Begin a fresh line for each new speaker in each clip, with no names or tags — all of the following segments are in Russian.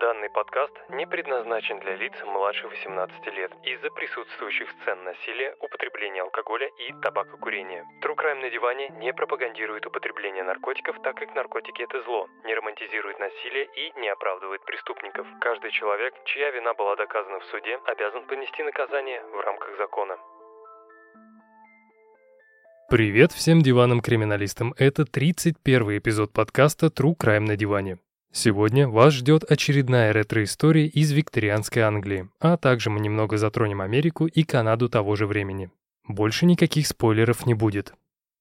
Данный подкаст не предназначен для лиц младше 18 лет из-за присутствующих сцен насилия, употребления алкоголя и табакокурения. True Crime на диване не пропагандирует употребление наркотиков, так как наркотики это зло, не романтизирует насилие и не оправдывает преступников. Каждый человек, чья вина была доказана в суде, обязан понести наказание в рамках закона.
Привет всем диванам-криминалистам. Это 31 эпизод подкаста True Crime на диване. Сегодня вас ждет очередная ретро-история из викторианской Англии, а также мы немного затронем Америку и Канаду того же времени. Больше никаких спойлеров не будет.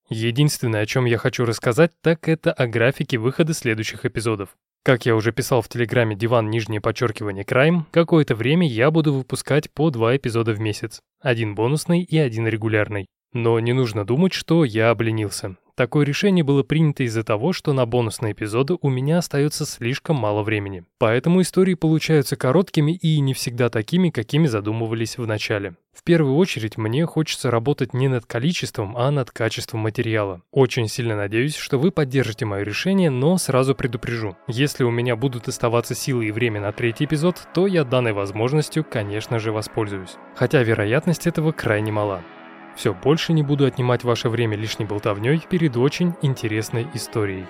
Единственное, о чем я хочу рассказать, так это о графике выхода следующих эпизодов. Как я уже писал в телеграме «Диван нижнее подчеркивание Крайм», какое-то время я буду выпускать по два эпизода в месяц. Один бонусный и один регулярный. Но не нужно думать, что я обленился. Такое решение было принято из-за того, что на бонусные эпизоды у меня остается слишком мало времени. Поэтому истории получаются короткими и не всегда такими, какими задумывались в начале. В первую очередь мне хочется работать не над количеством, а над качеством материала. Очень сильно надеюсь, что вы поддержите мое решение, но сразу предупрежу. Если у меня будут оставаться силы и время на третий эпизод, то я данной возможностью, конечно же, воспользуюсь. Хотя вероятность этого крайне мала. Все, больше не буду отнимать ваше время лишней болтовней перед очень интересной историей.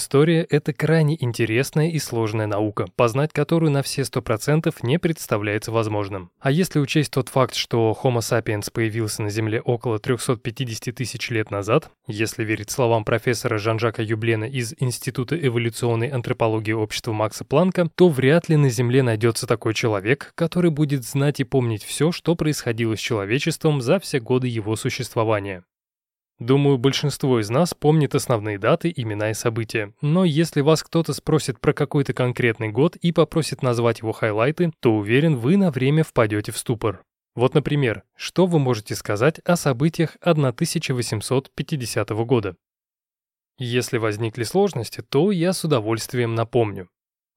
История — это крайне интересная и сложная наука, познать которую на все 100% не представляется возможным. А если учесть тот факт, что Homo sapiens появился на Земле около 350 тысяч лет назад, если верить словам профессора Жан-Жака Юблена из Института эволюционной антропологии общества Макса Планка, то вряд ли на Земле найдется такой человек, который будет знать и помнить все, что происходило с человечеством за все годы его существования. Думаю, большинство из нас помнит основные даты, имена и события. Но если вас кто-то спросит про какой-то конкретный год и попросит назвать его хайлайты, то уверен, вы на время впадете в ступор. Вот, например, что вы можете сказать о событиях 1850 года? Если возникли сложности, то я с удовольствием напомню.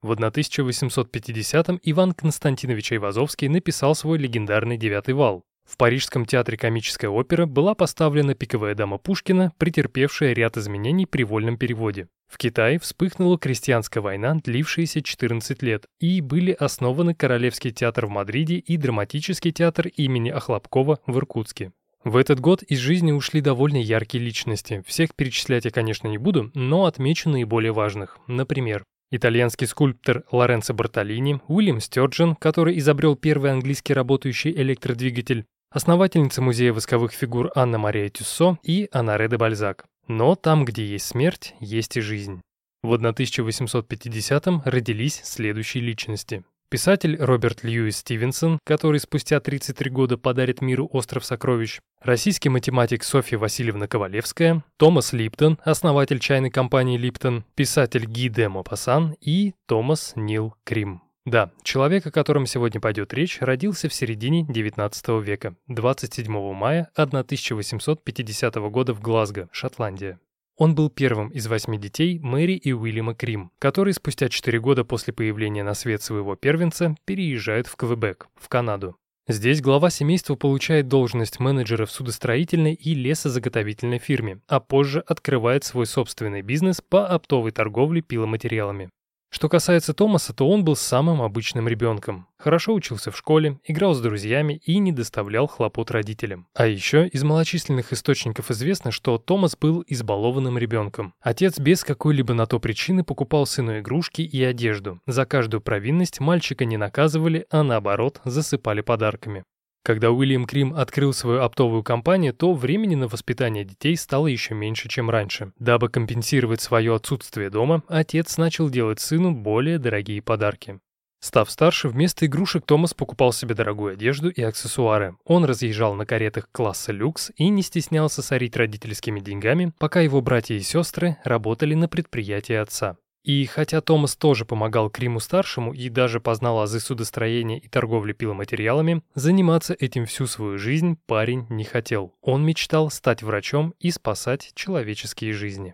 В 1850-м Иван Константинович Айвазовский написал свой легендарный «Девятый вал». В Парижском театре комическая опера была поставлена «Пиковая дама Пушкина», претерпевшая ряд изменений при вольном переводе. В Китае вспыхнула крестьянская война, длившаяся 14 лет, и были основаны Королевский театр в Мадриде и Драматический театр имени Охлопкова в Иркутске. В этот год из жизни ушли довольно яркие личности. Всех перечислять я, конечно, не буду, но отмечу наиболее важных. Например, Итальянский скульптор Лоренцо Бартолини, Уильям Стёрджен, который изобрел первый английский работающий электродвигатель, основательница музея восковых фигур Анна Мария Тюссо и Анаре де Бальзак. Но там, где есть смерть, есть и жизнь. В 1850-м родились следующие личности. Писатель Роберт Льюис Стивенсон, который спустя 33 года подарит миру «Остров сокровищ», российский математик Софья Васильевна Ковалевская, Томас Липтон, основатель чайной компании Липтон, писатель Ги де Мопассан и Томас Нил Крим. Да, человек, о котором сегодня пойдет речь, родился в середине XIX века, 27 мая 1850 года в Глазго, Шотландия. Он был первым из восьми детей Мэри и Уильяма Крим, которые спустя четыре года после появления на свет своего первенца переезжают в Квебек, в Канаду. Здесь глава семейства получает должность менеджера в судостроительной и лесозаготовительной фирме, а позже открывает свой собственный бизнес по оптовой торговле пиломатериалами. Что касается Томаса, то он был самым обычным ребенком. Хорошо учился в школе, играл с друзьями и не доставлял хлопот родителям. А еще из малочисленных источников известно, что Томас был избалованным ребенком. Отец без какой-либо на то причины покупал сыну игрушки и одежду. За каждую провинность мальчика не наказывали, а наоборот засыпали подарками. Когда Уильям Крим открыл свою оптовую компанию, то времени на воспитание детей стало еще меньше, чем раньше. Дабы компенсировать свое отсутствие дома, отец начал делать сыну более дорогие подарки. Став старше, вместо игрушек Томас покупал себе дорогую одежду и аксессуары. Он разъезжал на каретах класса люкс и не стеснялся сорить родительскими деньгами, пока его братья и сестры работали на предприятии отца. И хотя Томас тоже помогал Криму-старшему и даже познал азы судостроения и торговли пиломатериалами, заниматься этим всю свою жизнь парень не хотел. Он мечтал стать врачом и спасать человеческие жизни.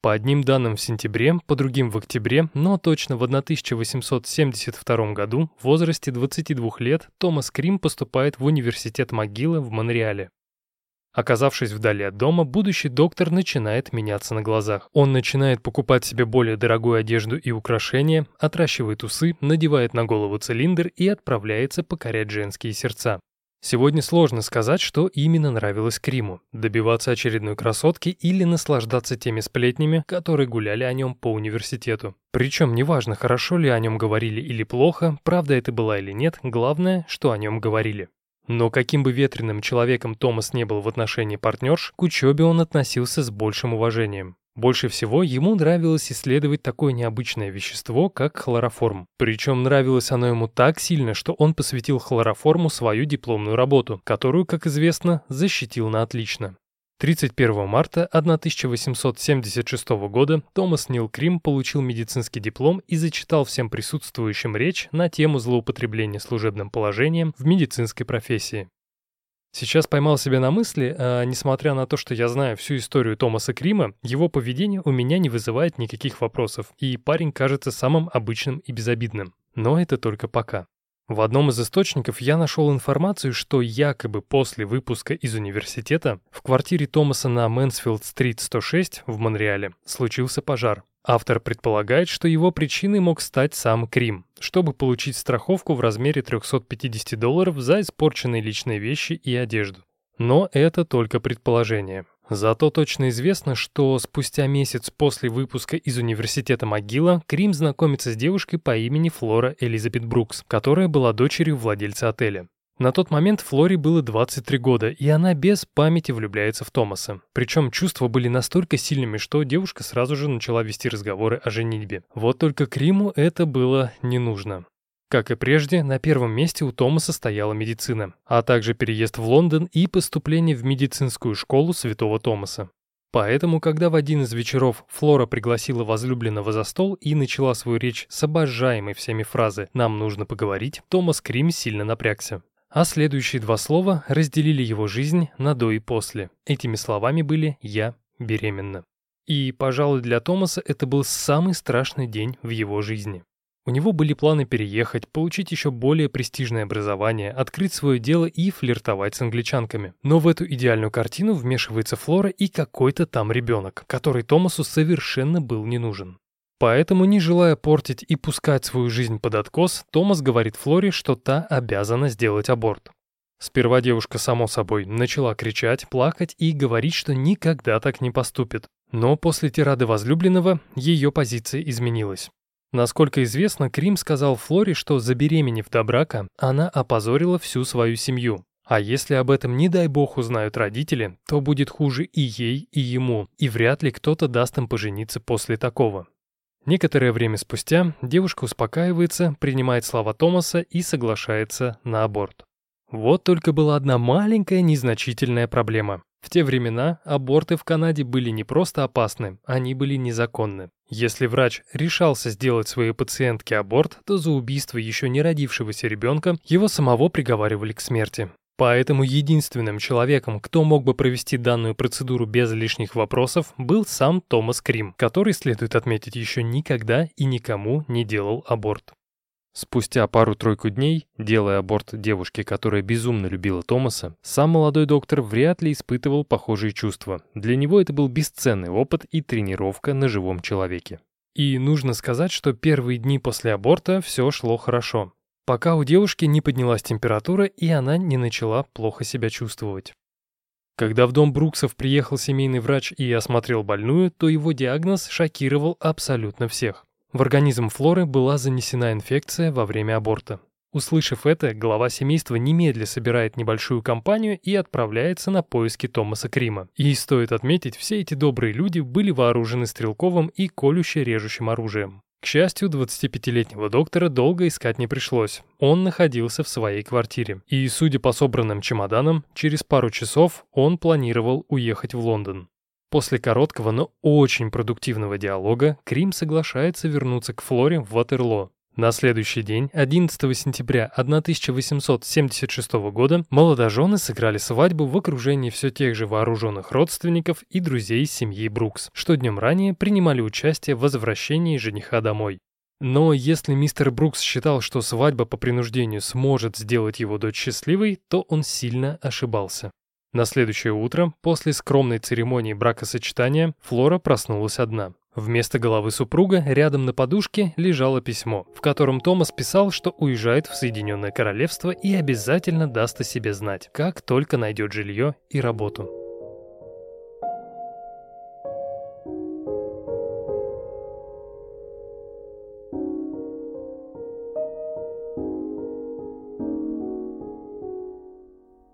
По одним данным в сентябре, по другим в октябре, но точно в 1872 году, в возрасте 22 лет, Томас Крим поступает в университет МcGill в Монреале. Оказавшись вдали от дома, будущий доктор начинает меняться на глазах. Он начинает покупать себе более дорогую одежду и украшения, отращивает усы, надевает на голову цилиндр и отправляется покорять женские сердца. Сегодня сложно сказать, что именно нравилось Криму – добиваться очередной красотки или наслаждаться теми сплетнями, которые гуляли о нем по университету. Причем неважно, хорошо ли о нем говорили или плохо, правда это была или нет, главное, что о нем говорили. Но каким бы ветреным человеком Томас не был в отношении партнерш, к учебе он относился с большим уважением. Больше всего ему нравилось исследовать такое необычное вещество, как хлороформ. Причем нравилось оно ему так сильно, что он посвятил хлороформу свою дипломную работу, которую, как известно, защитил на отлично. 31 марта 1876 года Томас Нил Крим получил медицинский диплом и зачитал всем присутствующим речь на тему злоупотребления служебным положением в медицинской профессии. Сейчас поймал себя на мысли, а, несмотря на то, что я знаю всю историю Томаса Крима, его поведение у меня не вызывает никаких вопросов, и парень кажется самым обычным и безобидным. Но это только пока. В одном из источников я нашел информацию, что якобы после выпуска из университета в квартире Томаса на Мэнсфилд-стрит 106 в Монреале случился пожар. Автор предполагает, что его причиной мог стать сам Крим, чтобы получить страховку в размере 350 долларов за испорченные личные вещи и одежду. Но это только предположение. Зато точно известно, что спустя месяц после выпуска из университета МcGill Крим знакомится с девушкой по имени Флора Элизабет Брукс, которая была дочерью владельца отеля. На тот момент Флоре было 23 года, и она без памяти влюбляется в Томаса. Причем чувства были настолько сильными, что девушка сразу же начала вести разговоры о женитьбе. Вот только Криму это было не нужно. Как и прежде, на первом месте у Томаса стояла медицина, а также переезд в Лондон и поступление в медицинскую школу Святого Томаса. Поэтому, когда в один из вечеров Флора пригласила возлюбленного за стол и начала свою речь с обожаемой всеми фразы «нам нужно поговорить», Томас Крим сильно напрягся. А следующие два слова разделили его жизнь на до и после. Этими словами были «я беременна». И, пожалуй, для Томаса это был самый страшный день в его жизни. У него были планы переехать, получить еще более престижное образование, открыть свое дело и флиртовать с англичанками. Но в эту идеальную картину вмешивается Флора и какой-то там ребенок, который Томасу совершенно был не нужен. Поэтому, не желая портить и пускать свою жизнь под откос, Томас говорит Флоре, что та обязана сделать аборт. Сперва девушка, само собой, начала кричать, плакать и говорить, что никогда так не поступит. Но после тирады возлюбленного ее позиция изменилась. Насколько известно, Крим сказал Флоре, что забеременев до брака, она опозорила всю свою семью. А если об этом, не дай бог, узнают родители, то будет хуже и ей, и ему, и вряд ли кто-то даст им пожениться после такого. Некоторое время спустя девушка успокаивается, принимает слова Томаса и соглашается на аборт. Вот только была одна маленькая незначительная проблема. В те времена аборты в Канаде были не просто опасны, они были незаконны. Если врач решался сделать своей пациентке аборт, то за убийство еще не родившегося ребенка его самого приговаривали к смерти. Поэтому единственным человеком, кто мог бы провести данную процедуру без лишних вопросов, был сам Томас Крим, который, следует отметить, еще никогда и никому не делал аборт. Спустя пару-тройку дней, делая аборт девушке, которая безумно любила Томаса, сам молодой доктор вряд ли испытывал похожие чувства. Для него это был бесценный опыт и тренировка на живом человеке. И нужно сказать, что первые дни после аборта все шло хорошо. Пока у девушки не поднялась температура и она не начала плохо себя чувствовать. Когда в дом Бруксов приехал семейный врач и осмотрел больную, то его диагноз шокировал абсолютно всех. В организм Флоры была занесена инфекция во время аборта. Услышав это, глава семейства немедля собирает небольшую компанию и отправляется на поиски Томаса Крима. И стоит отметить, все эти добрые люди были вооружены стрелковым и колюще-режущим оружием. К счастью, 25-летнего доктора долго искать не пришлось. Он находился в своей квартире. И, судя по собранным чемоданам, через пару часов он планировал уехать в Лондон. После короткого, но очень продуктивного диалога Крим соглашается вернуться к Флоре в Ватерлоо. На следующий день, 11 сентября 1876 года, молодожены сыграли свадьбу в окружении все тех же вооруженных родственников и друзей семьи Брукс, что днем ранее принимали участие в возвращении жениха домой. Но если мистер Брукс считал, что свадьба по принуждению сможет сделать его дочь счастливой, то он сильно ошибался. На следующее утро, после скромной церемонии бракосочетания, Флора проснулась одна. Вместо головы супруга рядом на подушке лежало письмо, в котором Томас писал, что уезжает в Соединенное Королевство и обязательно даст о себе знать, как только найдет жилье и работу.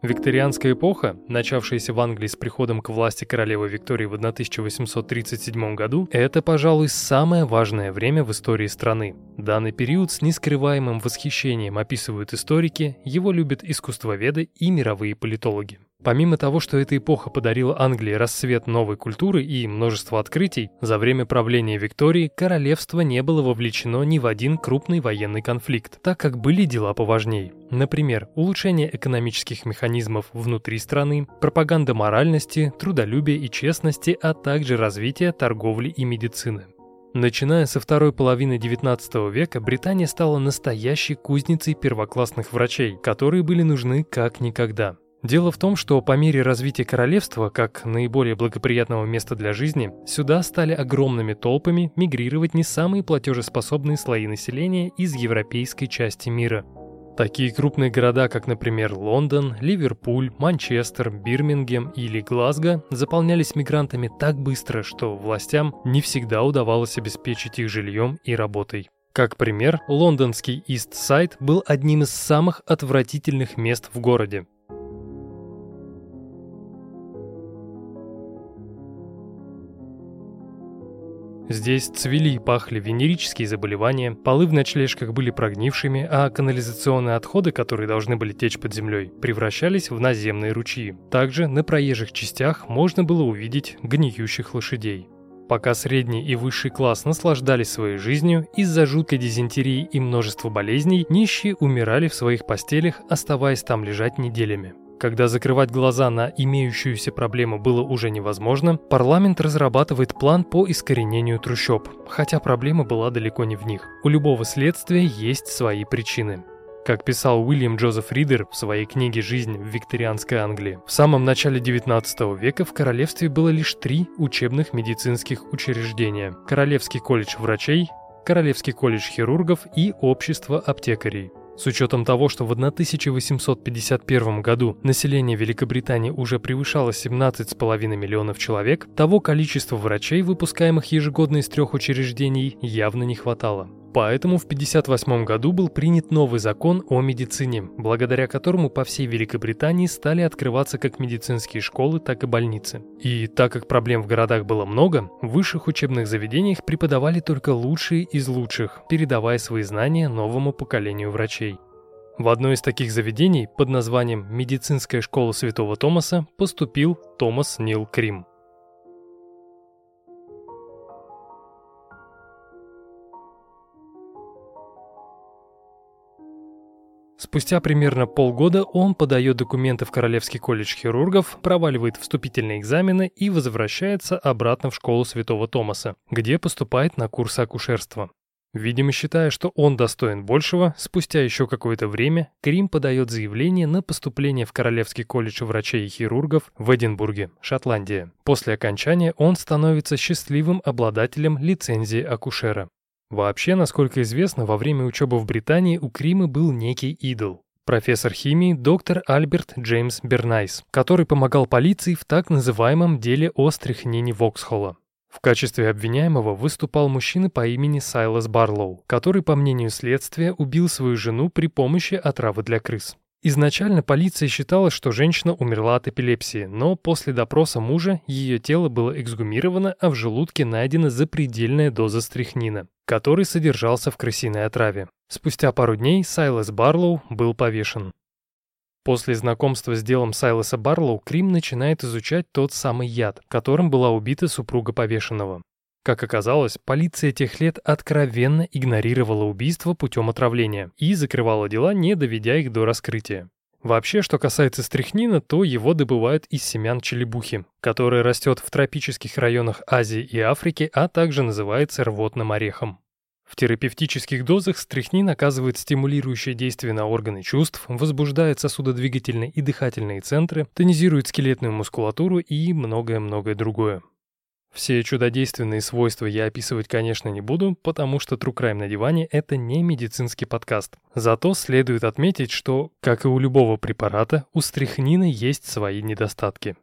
Викторианская эпоха, начавшаяся в Англии с приходом к власти королевы Виктории в 1837 году, это, пожалуй, самое важное время в истории страны. Данный период с нескрываемым восхищением описывают историки, его любят искусствоведы и мировые политологи. Помимо того, что эта эпоха подарила Англии расцвет новой культуры и множество открытий, за время правления Виктории королевство не было вовлечено ни в один крупный военный конфликт, так как были дела поважней. Например, улучшение экономических механизмов внутри страны, пропаганда моральности, трудолюбия и честности, а также развитие торговли и медицины. Начиная со второй половины XIX века, Британия стала настоящей кузницей первоклассных врачей, которые были нужны как никогда. Дело в том, что по мере развития королевства, как наиболее благоприятного места для жизни, сюда стали огромными толпами мигрировать не самые платежеспособные слои населения из европейской части мира. Такие крупные города, как, например, Лондон, Ливерпуль, Манчестер, Бирмингем или Глазго, заполнялись мигрантами так быстро, что властям не всегда удавалось обеспечить их жильем и работой. Как пример, лондонский Ист-Сайд был одним из самых отвратительных мест в городе. Здесь цвели и пахли венерические заболевания, полы в ночлежках были прогнившими, а канализационные отходы, которые должны были течь под землей, превращались в наземные ручьи. Также на проезжих частях можно было увидеть гниющих лошадей. Пока средний и высший класс наслаждались своей жизнью, из-за жуткой дизентерии и множества болезней нищие умирали в своих постелях, оставаясь там лежать неделями. Когда закрывать глаза на имеющуюся проблему было уже невозможно, парламент разрабатывает план по искоренению трущоб, хотя проблема была далеко не в них. У любого следствия есть свои причины. Как писал Уильям Джозеф Ридер в своей книге «Жизнь в викторианской Англии», в самом начале XIX века в королевстве было лишь три учебных медицинских учреждения – Королевский колледж врачей, Королевский колледж хирургов и Общество аптекарей. С учетом того, что в 1851 году население Великобритании уже превышало 17,5 миллионов человек, того количества врачей, выпускаемых ежегодно из трех учреждений, явно не хватало. Поэтому в 1958 году был принят новый закон о медицине, благодаря которому по всей Великобритании стали открываться как медицинские школы, так и больницы. И так как проблем в городах было много, в высших учебных заведениях преподавали только лучшие из лучших, передавая свои знания новому поколению врачей. В одно из таких заведений под названием «Медицинская школа Святого Томаса» поступил Томас Нил Крим. Спустя примерно полгода он подает документы в Королевский колледж хирургов, проваливает вступительные экзамены и возвращается обратно в школу Святого Томаса, где поступает на курсы акушерства. Видимо, считая, что он достоин большего, спустя еще какое-то время Крим подает заявление на поступление в Королевский колледж врачей и хирургов в Эдинбурге, Шотландия. После окончания он становится счастливым обладателем лицензии акушера. Вообще, насколько известно, во время учебы в Британии у Крима был некий идол. Профессор химии доктор Альберт Джеймс Бернайс, который помогал полиции в так называемом деле о стряхнине Воксхолла. В качестве обвиняемого выступал мужчина по имени Сайлас Барлоу, который, по мнению следствия, убил свою жену при помощи отравы для крыс. Изначально полиция считала, что женщина умерла от эпилепсии, но после допроса мужа ее тело было эксгумировано, а в желудке найдена запредельная доза стрихнина, который содержался в крысиной отраве. Спустя пару дней Сайлас Барлоу был повешен. После знакомства с делом Сайлоса Барлоу Крим начинает изучать тот самый яд, которым была убита супруга повешенного. Как оказалось, полиция тех лет откровенно игнорировала убийство путем отравления и закрывала дела, не доведя их до раскрытия. Вообще, что касается стрихнина, то его добывают из семян челебухи, которая растет в тропических районах Азии и Африки, а также называется рвотным орехом. В терапевтических дозах стрихнин оказывает стимулирующее действие на органы чувств, возбуждает сосудодвигательные и дыхательные центры, тонизирует скелетную мускулатуру и многое-многое другое. Все чудодейственные свойства я описывать, конечно, не буду, потому что True Crime на диване — это не медицинский подкаст. Зато следует отметить, что, как и у любого препарата, у стрихнина есть свои недостатки.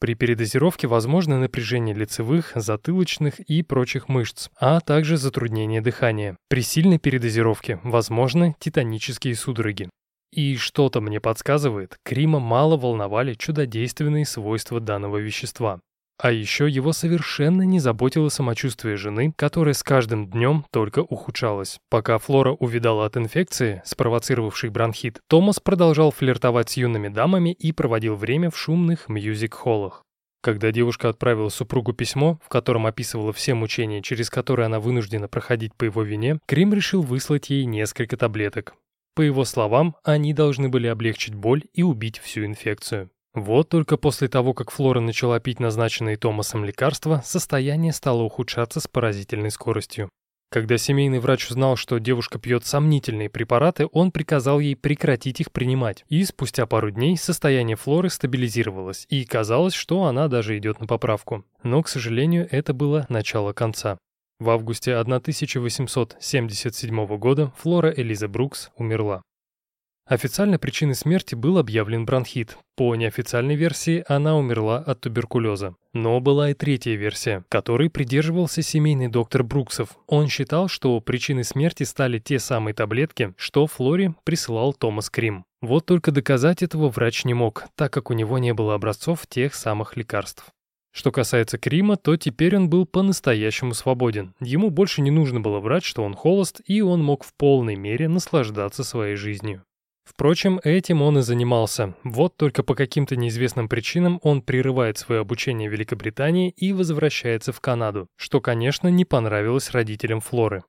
При передозировке возможно напряжение лицевых, затылочных и прочих мышц, а также затруднение дыхания. При сильной передозировке возможны титанические судороги. И что-то мне подсказывает, Крима мало волновали чудодейственные свойства данного вещества. А еще его совершенно не заботило самочувствие жены, которое с каждым днем только ухудшалось. Пока Флора увидала от инфекции, спровоцировавшей бронхит, Томас продолжал флиртовать с юными дамами и проводил время в шумных мьюзик-холлах. Когда девушка отправила супругу письмо, в котором описывала все мучения, через которые она вынуждена проходить по его вине, Крим решил выслать ей несколько таблеток. По его словам, они должны были облегчить боль и убить всю инфекцию. Вот только после того, как Флора начала пить назначенные Томасом лекарства, состояние стало ухудшаться с поразительной скоростью. Когда семейный врач узнал, что девушка пьет сомнительные препараты, он приказал ей прекратить их принимать. И спустя пару дней состояние Флоры стабилизировалось, и казалось, что она даже идет на поправку. Но, к сожалению, это было начало конца. В августе 1877 года Флора Элиза Брукс умерла. Официально причиной смерти был объявлен бронхит. По неофициальной версии она умерла от туберкулеза. Но была и третья версия, которой придерживался семейный доктор Бруксов. Он считал, что причиной смерти стали те самые таблетки, что Флоре присылал Томас Крим. Вот только доказать этого врач не мог, так как у него не было образцов тех самых лекарств. Что касается Крима, то теперь он был по-настоящему свободен. Ему больше не нужно было врать, что он холост, и он мог в полной мере наслаждаться своей жизнью. Впрочем, этим он и занимался. Вот только по каким-то неизвестным причинам он прерывает свое обучение в Великобритании и возвращается в Канаду, что, конечно, не понравилось родителям Флоры.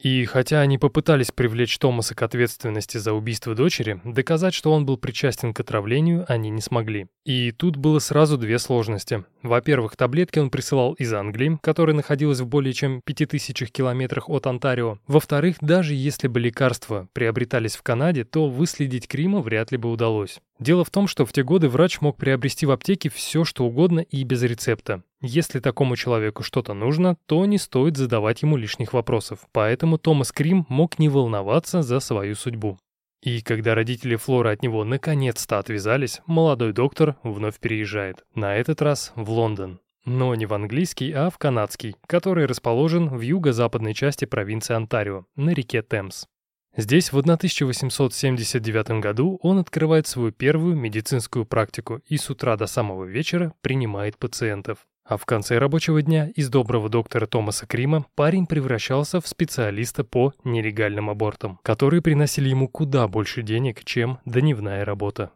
И хотя они попытались привлечь Томаса к ответственности за убийство дочери, доказать, что он был причастен к отравлению, они не смогли. И тут было сразу две сложности. Во-первых, таблетки он присылал из Англии, которая находилась в более чем 5000 километрах от Онтарио. Во-вторых, даже если бы лекарства приобретались в Канаде, то выследить Крима вряд ли бы удалось. Дело в том, что в те годы врач мог приобрести в аптеке все, что угодно и без рецепта. Если такому человеку что-то нужно, то не стоит задавать ему лишних вопросов. Поэтому Томас Крим мог не волноваться за свою судьбу. И когда родители Флоры от него наконец-то отвязались, молодой доктор вновь переезжает. На этот раз в Лондон. Но не в английский, а в канадский, который расположен в юго-западной части провинции Онтарио, на реке Темс. Здесь в 1879 году он открывает свою первую медицинскую практику и с утра до самого вечера принимает пациентов. А в конце рабочего дня из доброго доктора Томаса Крима парень превращался в специалиста по нелегальным абортам, которые приносили ему куда больше денег, чем дневная работа.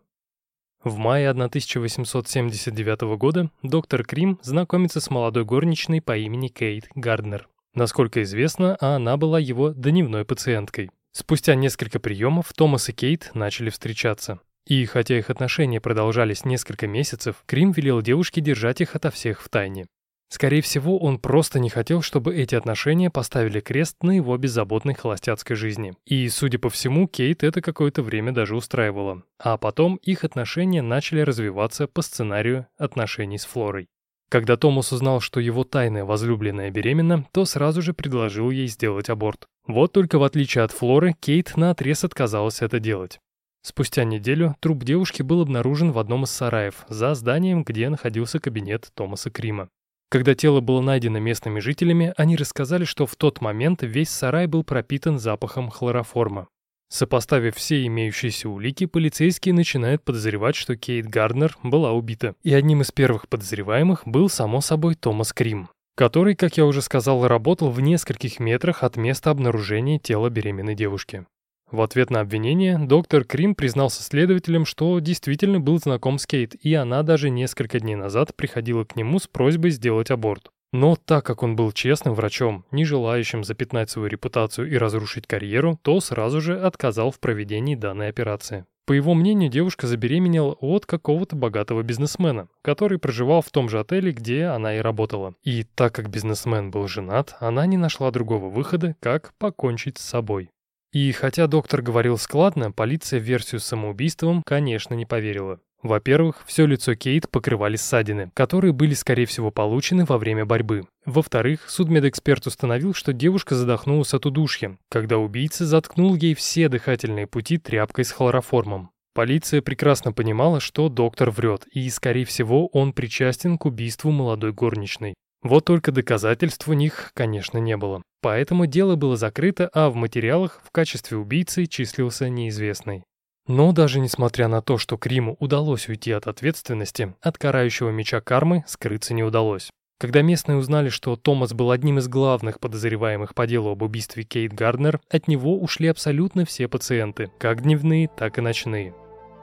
В мае 1879 года доктор Крим знакомится с молодой горничной по имени Кейт Гарднер. Насколько известно, она была его дневной пациенткой. Спустя несколько приемов Томас и Кейт начали встречаться. И хотя их отношения продолжались несколько месяцев, Крим велел девушке держать их ото всех в тайне. Скорее всего, он просто не хотел, чтобы эти отношения поставили крест на его беззаботной холостяцкой жизни. И, судя по всему, Кейт это какое-то время даже устраивало. А потом их отношения начали развиваться по сценарию отношений с Флорой. Когда Томас узнал, что его тайная возлюбленная беременна, то сразу же предложил ей сделать аборт. Вот только в отличие от Флоры, Кейт наотрез отказалась это делать. Спустя неделю труп девушки был обнаружен в одном из сараев, за зданием, где находился кабинет Томаса Крима. Когда тело было найдено местными жителями, они рассказали, что в тот момент весь сарай был пропитан запахом хлороформа. Сопоставив все имеющиеся улики, полицейские начинают подозревать, что Кейт Гарднер была убита. И одним из первых подозреваемых был, само собой, Томас Крим, который, как я уже сказал, работал в нескольких метрах от места обнаружения тела беременной девушки. В ответ на обвинение доктор Крим признался следователям, что действительно был знаком с Кейт, и она даже несколько дней назад приходила к нему с просьбой сделать аборт. Но так как он был честным врачом, не желающим запятнать свою репутацию и разрушить карьеру, то сразу же отказал в проведении данной операции. По его мнению, девушка забеременела от какого-то богатого бизнесмена, который проживал в том же отеле, где она и работала. И так как бизнесмен был женат, она не нашла другого выхода, как покончить с собой. И хотя доктор говорил складно, полиция в версию с самоубийством, конечно, не поверила. Во-первых, все лицо Кейт покрывали ссадины, которые были, скорее всего, получены во время борьбы. Во-вторых, судмедэксперт установил, что девушка задохнулась от удушья, когда убийца заткнул ей все дыхательные пути тряпкой с хлороформом. Полиция прекрасно понимала, что доктор врет, и, скорее всего, он причастен к убийству молодой горничной. Вот только доказательств у них, конечно, не было. Поэтому дело было закрыто, а в материалах в качестве убийцы числился неизвестный. Но даже несмотря на то, что Криму удалось уйти от ответственности, от карающего меча кармы скрыться не удалось. Когда местные узнали, что Томас был одним из главных подозреваемых по делу об убийстве Кейт Гарднер, от него ушли абсолютно все пациенты, как дневные, так и ночные.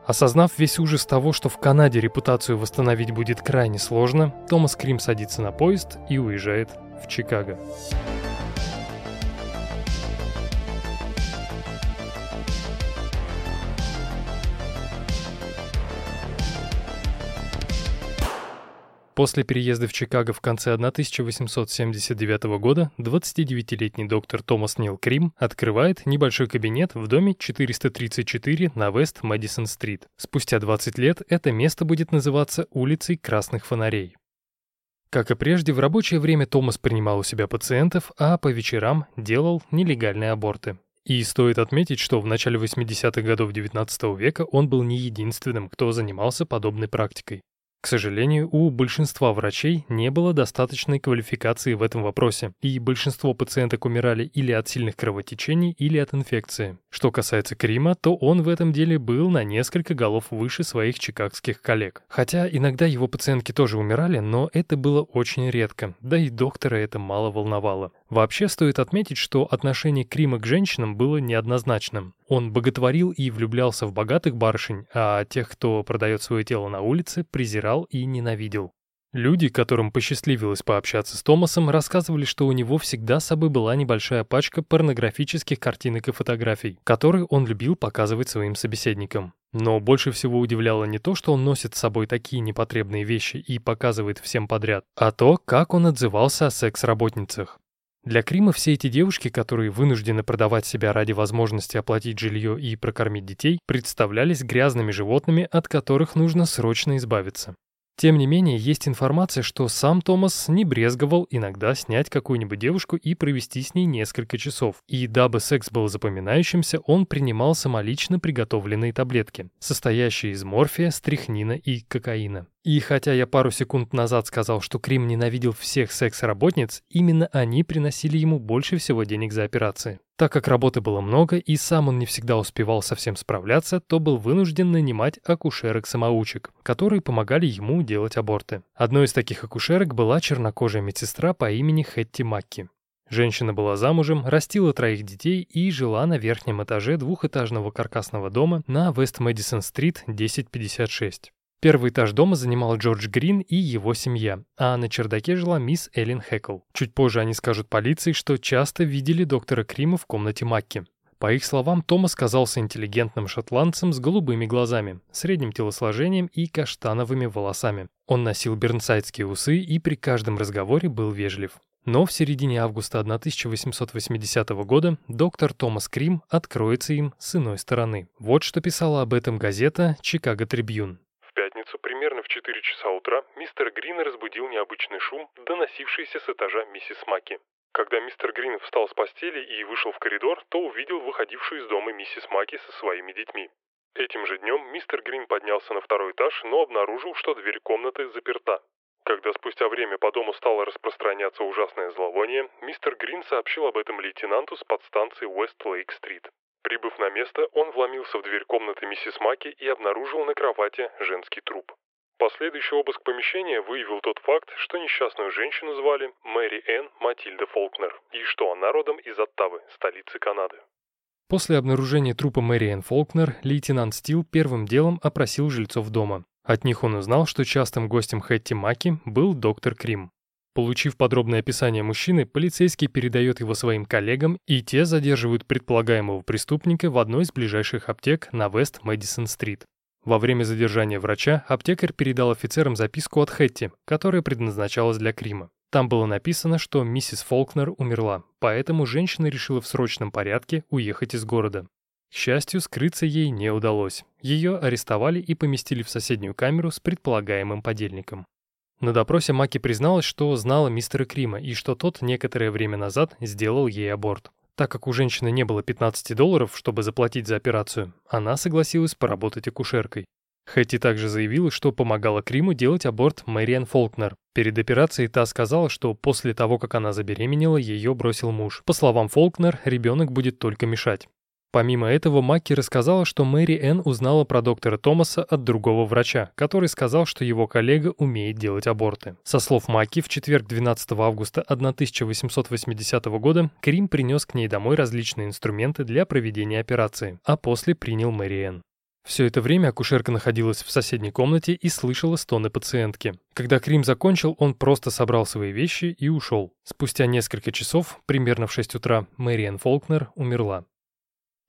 Осознав весь ужас того, что в Канаде репутацию восстановить будет крайне сложно, Томас Крим садится на поезд и уезжает в Чикаго. После переезда в Чикаго в конце 1879 года 29-летний доктор Томас Нил Крим открывает небольшой кабинет в доме 434 на Вест Мэдисон-стрит. Спустя 20 лет это место будет называться улицей Красных фонарей. Как и прежде, в рабочее время Томас принимал у себя пациентов, а по вечерам делал нелегальные аборты. И стоит отметить, что в начале 80-х годов XIX века он был не единственным, кто занимался подобной практикой. К сожалению, у большинства врачей не было достаточной квалификации в этом вопросе, и большинство пациенток умирали или от сильных кровотечений, или от инфекции. Что касается Крима, то он в этом деле был на несколько голов выше своих чикагских коллег. Хотя иногда его пациентки тоже умирали, но это было очень редко, да и доктора это мало волновало. Вообще стоит отметить, что отношение Крима к женщинам было неоднозначным. Он боготворил и влюблялся в богатых барышень, а тех, кто продает свое тело на улице, презирал и ненавидел. Люди, которым посчастливилось пообщаться с Томасом, рассказывали, что у него всегда с собой была небольшая пачка порнографических картинок и фотографий, которые он любил показывать своим собеседникам. Но больше всего удивляло не то, что он носит с собой такие непотребные вещи и показывает всем подряд, а то, как он отзывался о секс-работницах. Для Крима все эти девушки, которые вынуждены продавать себя ради возможности оплатить жилье и прокормить детей, представлялись грязными животными, от которых нужно срочно избавиться. Тем не менее, есть информация, что сам Томас не брезговал иногда снять какую-нибудь девушку и провести с ней несколько часов. И дабы секс был запоминающимся, он принимал самолично приготовленные таблетки, состоящие из морфия, стрихнина и кокаина. И хотя я пару секунд назад сказал, что Крим ненавидел всех секс-работниц, именно они приносили ему больше всего денег за операции. Так как работы было много и сам он не всегда успевал совсем справляться, то был вынужден нанимать акушерок-самоучек, которые помогали ему делать аборты. Одной из таких акушерок была чернокожая медсестра по имени Хэтти Макки. Женщина была замужем, растила троих детей и жила на верхнем этаже двухэтажного каркасного дома на Вест-Мэдисон-стрит 1056. Первый этаж дома занимал Джордж Грин и его семья, а на чердаке жила мисс Эллен Хэкл. Чуть позже они скажут полиции, что часто видели доктора Крима в комнате Макки. По их словам, Томас казался интеллигентным шотландцем с голубыми глазами, средним телосложением и каштановыми волосами. Он носил бернсайдские усы и при каждом разговоре был вежлив. Но в середине августа 1880 года доктор Томас Крим откроется им с иной стороны. Вот что писала об этом газета «Чикаго Трибьюн»
примерно в 4 часа утра мистер Грин разбудил необычный шум, доносившийся с этажа миссис Маки. Когда мистер Грин встал с постели и вышел в коридор, то увидел выходившую из дома миссис Маки со своими детьми. Этим же днем мистер Грин поднялся на второй этаж, но обнаружил, что дверь комнаты заперта. Когда спустя время по дому стало распространяться ужасное зловоние, мистер Грин сообщил об этом лейтенанту с подстанции Уэст-Лейк-стрит. Прибыв на место, он вломился в дверь комнаты миссис Маки и обнаружил на кровати женский труп. Последующий обыск помещения выявил тот факт, что несчастную женщину звали Мэри Энн Матильда Фолкнер и что она родом из Оттавы, столицы Канады.
После обнаружения трупа Мэриэн Фолкнер, лейтенант Стил первым делом опросил жильцов дома. От них он узнал, что частым гостем Хэтти Маки был доктор Крим. Получив подробное описание мужчины, полицейский передает его своим коллегам, и те задерживают предполагаемого преступника в одной из ближайших аптек на Вест-Мэдисон-стрит. Во время задержания врача аптекарь передал офицерам записку от Хэтти, которая предназначалась для Крима. Там было написано, что миссис Фолкнер умерла, поэтому женщина решила в срочном порядке уехать из города. К счастью, скрыться ей не удалось. Ее арестовали и поместили в соседнюю камеру с предполагаемым подельником. На допросе Маки призналась, что знала мистера Крима и что тот некоторое время назад сделал ей аборт. Так как у женщины не было 15 долларов, чтобы заплатить за операцию, она согласилась поработать акушеркой. Хэти также заявила, что помогала Криму делать аборт Мэриан Фолкнер. Перед операцией та сказала, что после того, как она забеременела, ее бросил муж. По словам Фолкнер, ребенок будет только мешать. Помимо этого, Макки рассказала, что Мэри Энн узнала про доктора Томаса от другого врача, который сказал, что его коллега умеет делать аборты. Со слов Макки, в четверг 12 августа 1880 года Крим принес к ней домой различные инструменты для проведения операции, а после принял Мэри Энн. Все это время акушерка находилась в соседней комнате и слышала стоны пациентки. Когда Крим закончил, он просто собрал свои вещи и ушел. Спустя несколько часов, примерно в 6 утра, Мэриан Фолкнер умерла.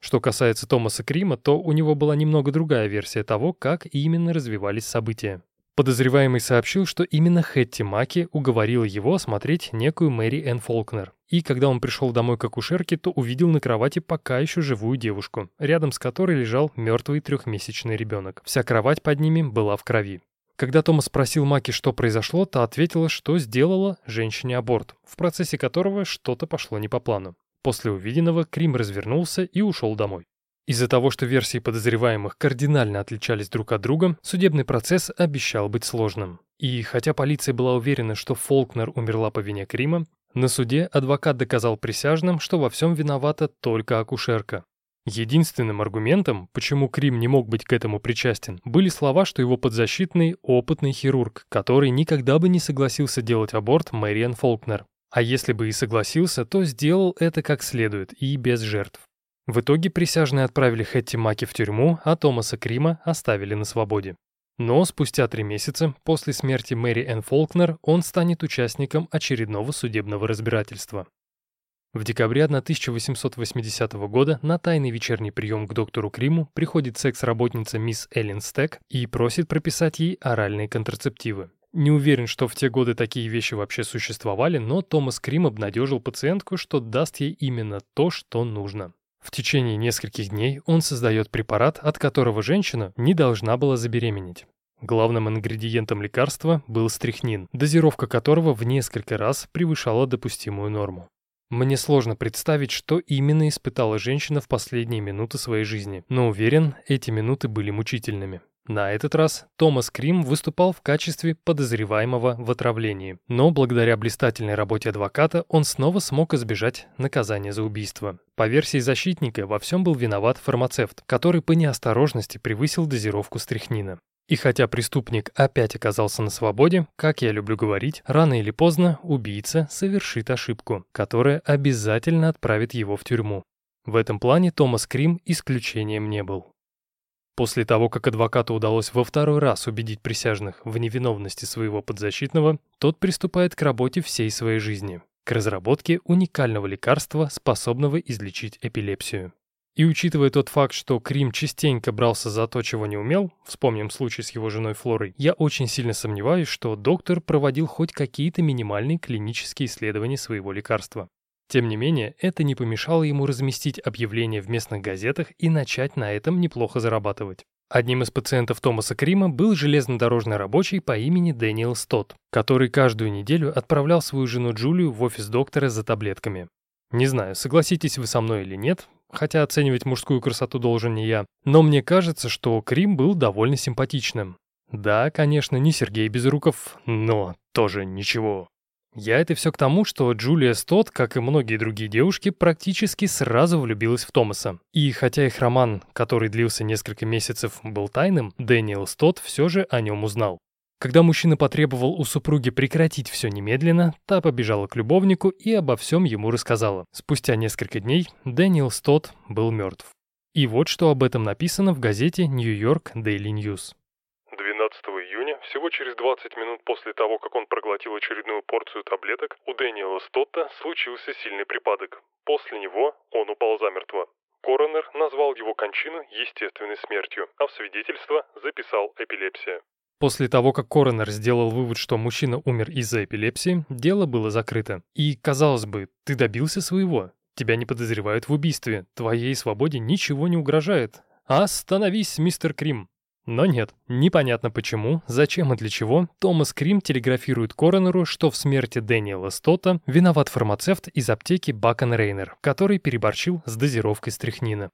Что касается Томаса Крима, то у него была немного другая версия того, как именно развивались события. Подозреваемый сообщил, что именно Хэтти Маки уговорила его осмотреть некую Мэри Энн Фолкнер. И когда он пришел домой к акушерке, то увидел на кровати пока еще живую девушку, рядом с которой лежал мертвый трехмесячный ребенок. Вся кровать под ними была в крови. Когда Томас спросил Маки, что произошло, та ответила, что сделала женщине аборт, в процессе которого что-то пошло не по плану. После увиденного Крим развернулся и ушел домой. Из-за того, что версии подозреваемых кардинально отличались друг от друга, судебный процесс обещал быть сложным. И хотя полиция была уверена, что Фолкнер умерла по вине Крима, на суде адвокат доказал присяжным, что во всем виновата только акушерка. Единственным аргументом, почему Крим не мог быть к этому причастен, были слова, что его подзащитный – опытный хирург, который никогда бы не согласился делать аборт Мэриан Фолкнер. А если бы и согласился, то сделал это как следует и без жертв. В итоге присяжные отправили Хэтти Маки в тюрьму, а Томаса Крима оставили на свободе. Но спустя три месяца после смерти Мэри Энн Фолкнер он станет участником очередного судебного разбирательства. В декабре 1880 года на тайный вечерний прием к доктору Криму приходит секс-работница мисс Эллен Стек и просит прописать ей оральные контрацептивы. Не уверен, что в те годы такие вещи вообще существовали, но Томас Крим обнадежил пациентку, что даст ей именно то, что нужно. В течение нескольких дней он создает препарат, от которого женщина не должна была забеременеть. Главным ингредиентом лекарства был стрихнин, дозировка которого в несколько раз превышала допустимую норму. Мне сложно представить, что именно испытала женщина в последние минуты своей жизни, но уверен, эти минуты были мучительными. На этот раз Томас Крим выступал в качестве подозреваемого в отравлении, но благодаря блистательной работе адвоката он снова смог избежать наказания за убийство. По версии защитника, во всем был виноват фармацевт, который по неосторожности превысил дозировку стрихнина. И хотя преступник опять оказался на свободе, как я люблю говорить, рано или поздно убийца совершит ошибку, которая обязательно отправит его в тюрьму. В этом плане Томас Крим исключением не был. После того, как адвокату удалось во второй раз убедить присяжных в невиновности своего подзащитного, тот приступает к работе всей своей жизни, к разработке уникального лекарства, способного излечить эпилепсию. И учитывая тот факт, что Крим частенько брался за то, чего не умел, вспомним случай с его женой Флорой, я очень сильно сомневаюсь, что доктор проводил хоть какие-то минимальные клинические исследования своего лекарства. Тем не менее, это не помешало ему разместить объявление в местных газетах и начать на этом неплохо зарабатывать. Одним из пациентов Томаса Крима был железнодорожный рабочий по имени Дэниел Стот, который каждую неделю отправлял свою жену Джулию в офис доктора за таблетками. Не знаю, согласитесь вы со мной или нет, хотя оценивать мужскую красоту должен не я, но мне кажется, что Крим был довольно симпатичным. Да, конечно, не Сергей Безруков, но тоже ничего. Я это все к тому, что Джулия Стот, как и многие другие девушки, практически сразу влюбилась в Томаса. И хотя их роман, который длился несколько месяцев, был тайным, Дэниел Стот все же о нем узнал. Когда мужчина потребовал у супруги прекратить все немедленно, та побежала к любовнику и обо всем ему рассказала. Спустя несколько дней Дэниел Стот был мертв. И вот что об этом написано в газете Нью-Йорк Daily News.
12 июня, всего через 20 минут после того, как он проглотил очередную порцию таблеток, у Дэниела Стотта случился сильный припадок. После него он упал замертво. Коронер назвал его кончину естественной смертью, а в свидетельство записал эпилепсия.
После того, как коронер сделал вывод, что мужчина умер из-за эпилепсии, дело было закрыто. И, казалось бы, ты добился своего. Тебя не подозревают в убийстве, твоей свободе ничего не угрожает. Остановись, мистер Крим. Но нет, непонятно почему, зачем и для чего Томас Крим телеграфирует коронеру, что в смерти Дэниела Стота виноват фармацевт из аптеки Бакон Рейнер, который переборчил с дозировкой стрихнина.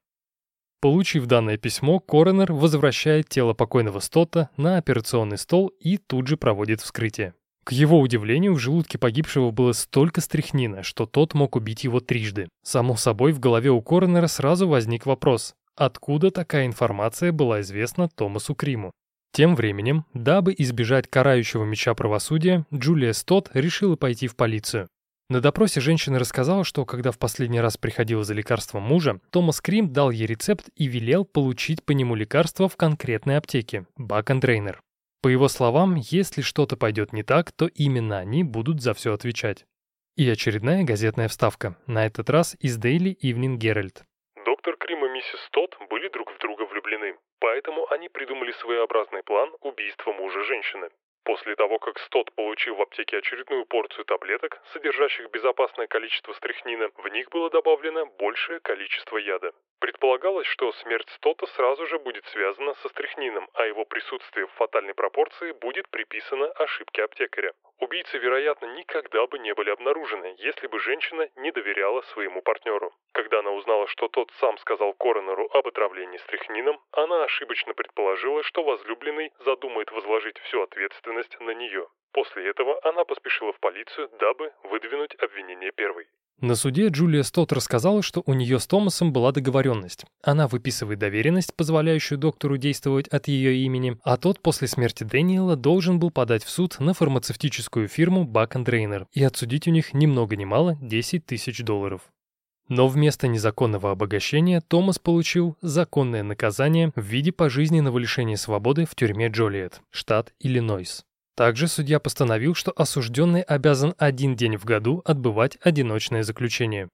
Получив данное письмо, коронер возвращает тело покойного Стота на операционный стол и тут же проводит вскрытие. К его удивлению, в желудке погибшего было столько стряхнина, что тот мог убить его трижды. Само собой, в голове у коронера сразу возник вопрос, откуда такая информация была известна Томасу Криму. Тем временем, дабы избежать карающего меча правосудия, Джулия Стот решила пойти в полицию. На допросе женщина рассказала, что когда в последний раз приходила за лекарством мужа, Томас Крим дал ей рецепт и велел получить по нему лекарство в конкретной аптеке – Бак Дрейнер. По его словам, если что-то пойдет не так, то именно они будут за все отвечать. И очередная газетная вставка, на этот раз из Daily Evening Herald.
Миссис Тот были друг в друга влюблены, поэтому они придумали своеобразный план убийства мужа женщины. После того, как Стот получил в аптеке очередную порцию таблеток, содержащих безопасное количество стрихнина, в них было добавлено большее количество яда. Предполагалось, что смерть Стота сразу же будет связана со стрихнином, а его присутствие в фатальной пропорции будет приписано ошибке аптекаря. Убийцы, вероятно, никогда бы не были обнаружены, если бы женщина не доверяла своему партнеру. Когда она узнала, что тот сам сказал коронеру об отравлении стрихнином, она ошибочно предположила, что возлюбленный задумает возложить всю ответственность на нее. После этого она поспешила в полицию, дабы выдвинуть обвинение первой.
На суде Джулия Стот рассказала, что у нее с Томасом была договоренность. Она выписывает доверенность, позволяющую доктору действовать от ее имени, а тот после смерти Дэниела должен был подать в суд на фармацевтическую фирму Бак Дрейнер и отсудить у них ни много ни мало 10 тысяч долларов. Но вместо незаконного обогащения Томас получил законное наказание в виде пожизненного лишения свободы в тюрьме Джолиет, штат Иллинойс. Также судья постановил, что осужденный обязан один день в году отбывать одиночное заключение.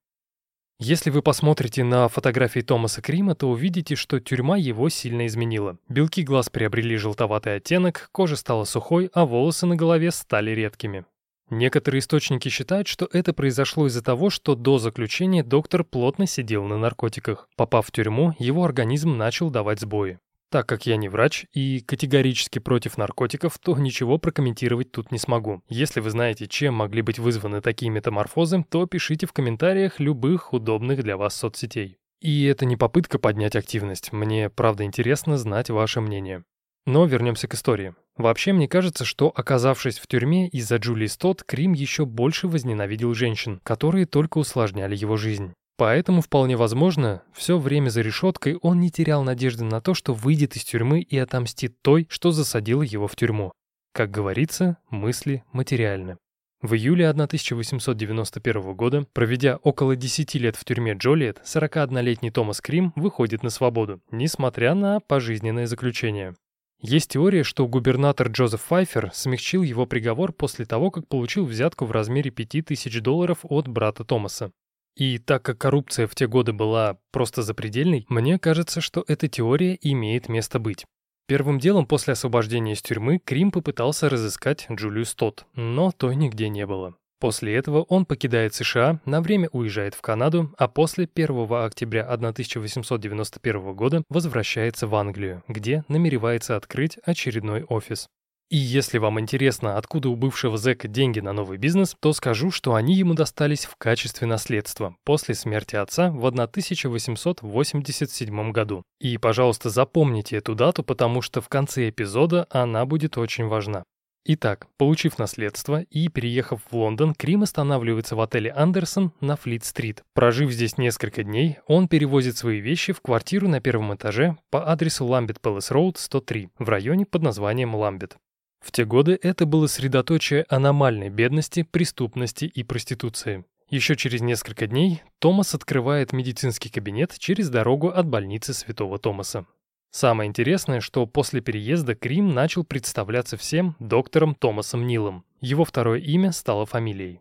Если вы посмотрите на фотографии Томаса Крима, то увидите, что тюрьма его сильно изменила. Белки глаз приобрели желтоватый оттенок, кожа стала сухой, а волосы на голове стали редкими. Некоторые источники считают, что это произошло из-за того, что до заключения доктор плотно сидел на наркотиках. Попав в тюрьму, его организм начал давать сбои. Так как я не врач и категорически против наркотиков, то ничего прокомментировать тут не смогу. Если вы знаете, чем могли быть вызваны такие метаморфозы, то пишите в комментариях любых удобных для вас соцсетей. И это не попытка поднять активность, мне правда интересно знать ваше мнение. Но вернемся к истории. Вообще, мне кажется, что, оказавшись в тюрьме из-за Джулии Стот, Крим еще больше возненавидел женщин, которые только усложняли его жизнь. Поэтому вполне возможно, все время за решеткой он не терял надежды на то, что выйдет из тюрьмы и отомстит той, что засадила его в тюрьму. Как говорится, мысли материальны. В июле 1891 года, проведя около 10 лет в тюрьме Джолиет, 41-летний Томас Крим выходит на свободу, несмотря на пожизненное заключение. Есть теория, что губернатор Джозеф Файфер смягчил его приговор после того, как получил взятку в размере 5000 долларов от брата Томаса. И так как коррупция в те годы была просто запредельной, мне кажется, что эта теория имеет место быть. Первым делом после освобождения из тюрьмы Крим попытался разыскать Джулию Стот, но той нигде не было. После этого он покидает США, на время уезжает в Канаду, а после 1 октября 1891 года возвращается в Англию, где намеревается открыть очередной офис. И если вам интересно, откуда у бывшего зэка деньги на новый бизнес, то скажу, что они ему достались в качестве наследства после смерти отца в 1887 году. И, пожалуйста, запомните эту дату, потому что в конце эпизода она будет очень важна. Итак, получив наследство и переехав в Лондон, Крим останавливается в отеле «Андерсон» на Флит-стрит. Прожив здесь несколько дней, он перевозит свои вещи в квартиру на первом этаже по адресу Ламбет Пэлас Роуд, 103, в районе под названием Ламбет. В те годы это было средоточие аномальной бедности, преступности и проституции. Еще через несколько дней Томас открывает медицинский кабинет через дорогу от больницы Святого Томаса. Самое интересное, что после переезда Крим начал представляться всем доктором Томасом Нилом. Его второе имя стало фамилией.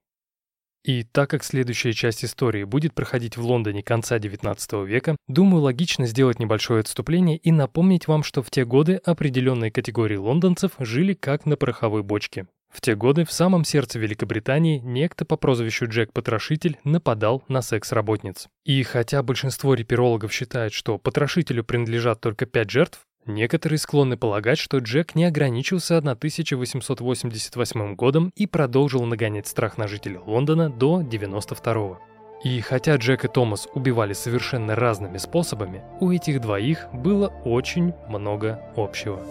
И так как следующая часть истории будет проходить в Лондоне конца XIX века, думаю, логично сделать небольшое отступление и напомнить вам, что в те годы определенные категории лондонцев жили как на пороховой бочке. В те годы в самом сердце Великобритании некто по прозвищу Джек Потрошитель нападал на секс-работниц. И хотя большинство реперологов считает, что потрошителю принадлежат только пять жертв, Некоторые склонны полагать, что Джек не ограничился 1888 годом и продолжил нагонять страх на жителей Лондона до 92 -го. И хотя Джек и Томас убивали совершенно разными способами, у этих двоих было очень много общего.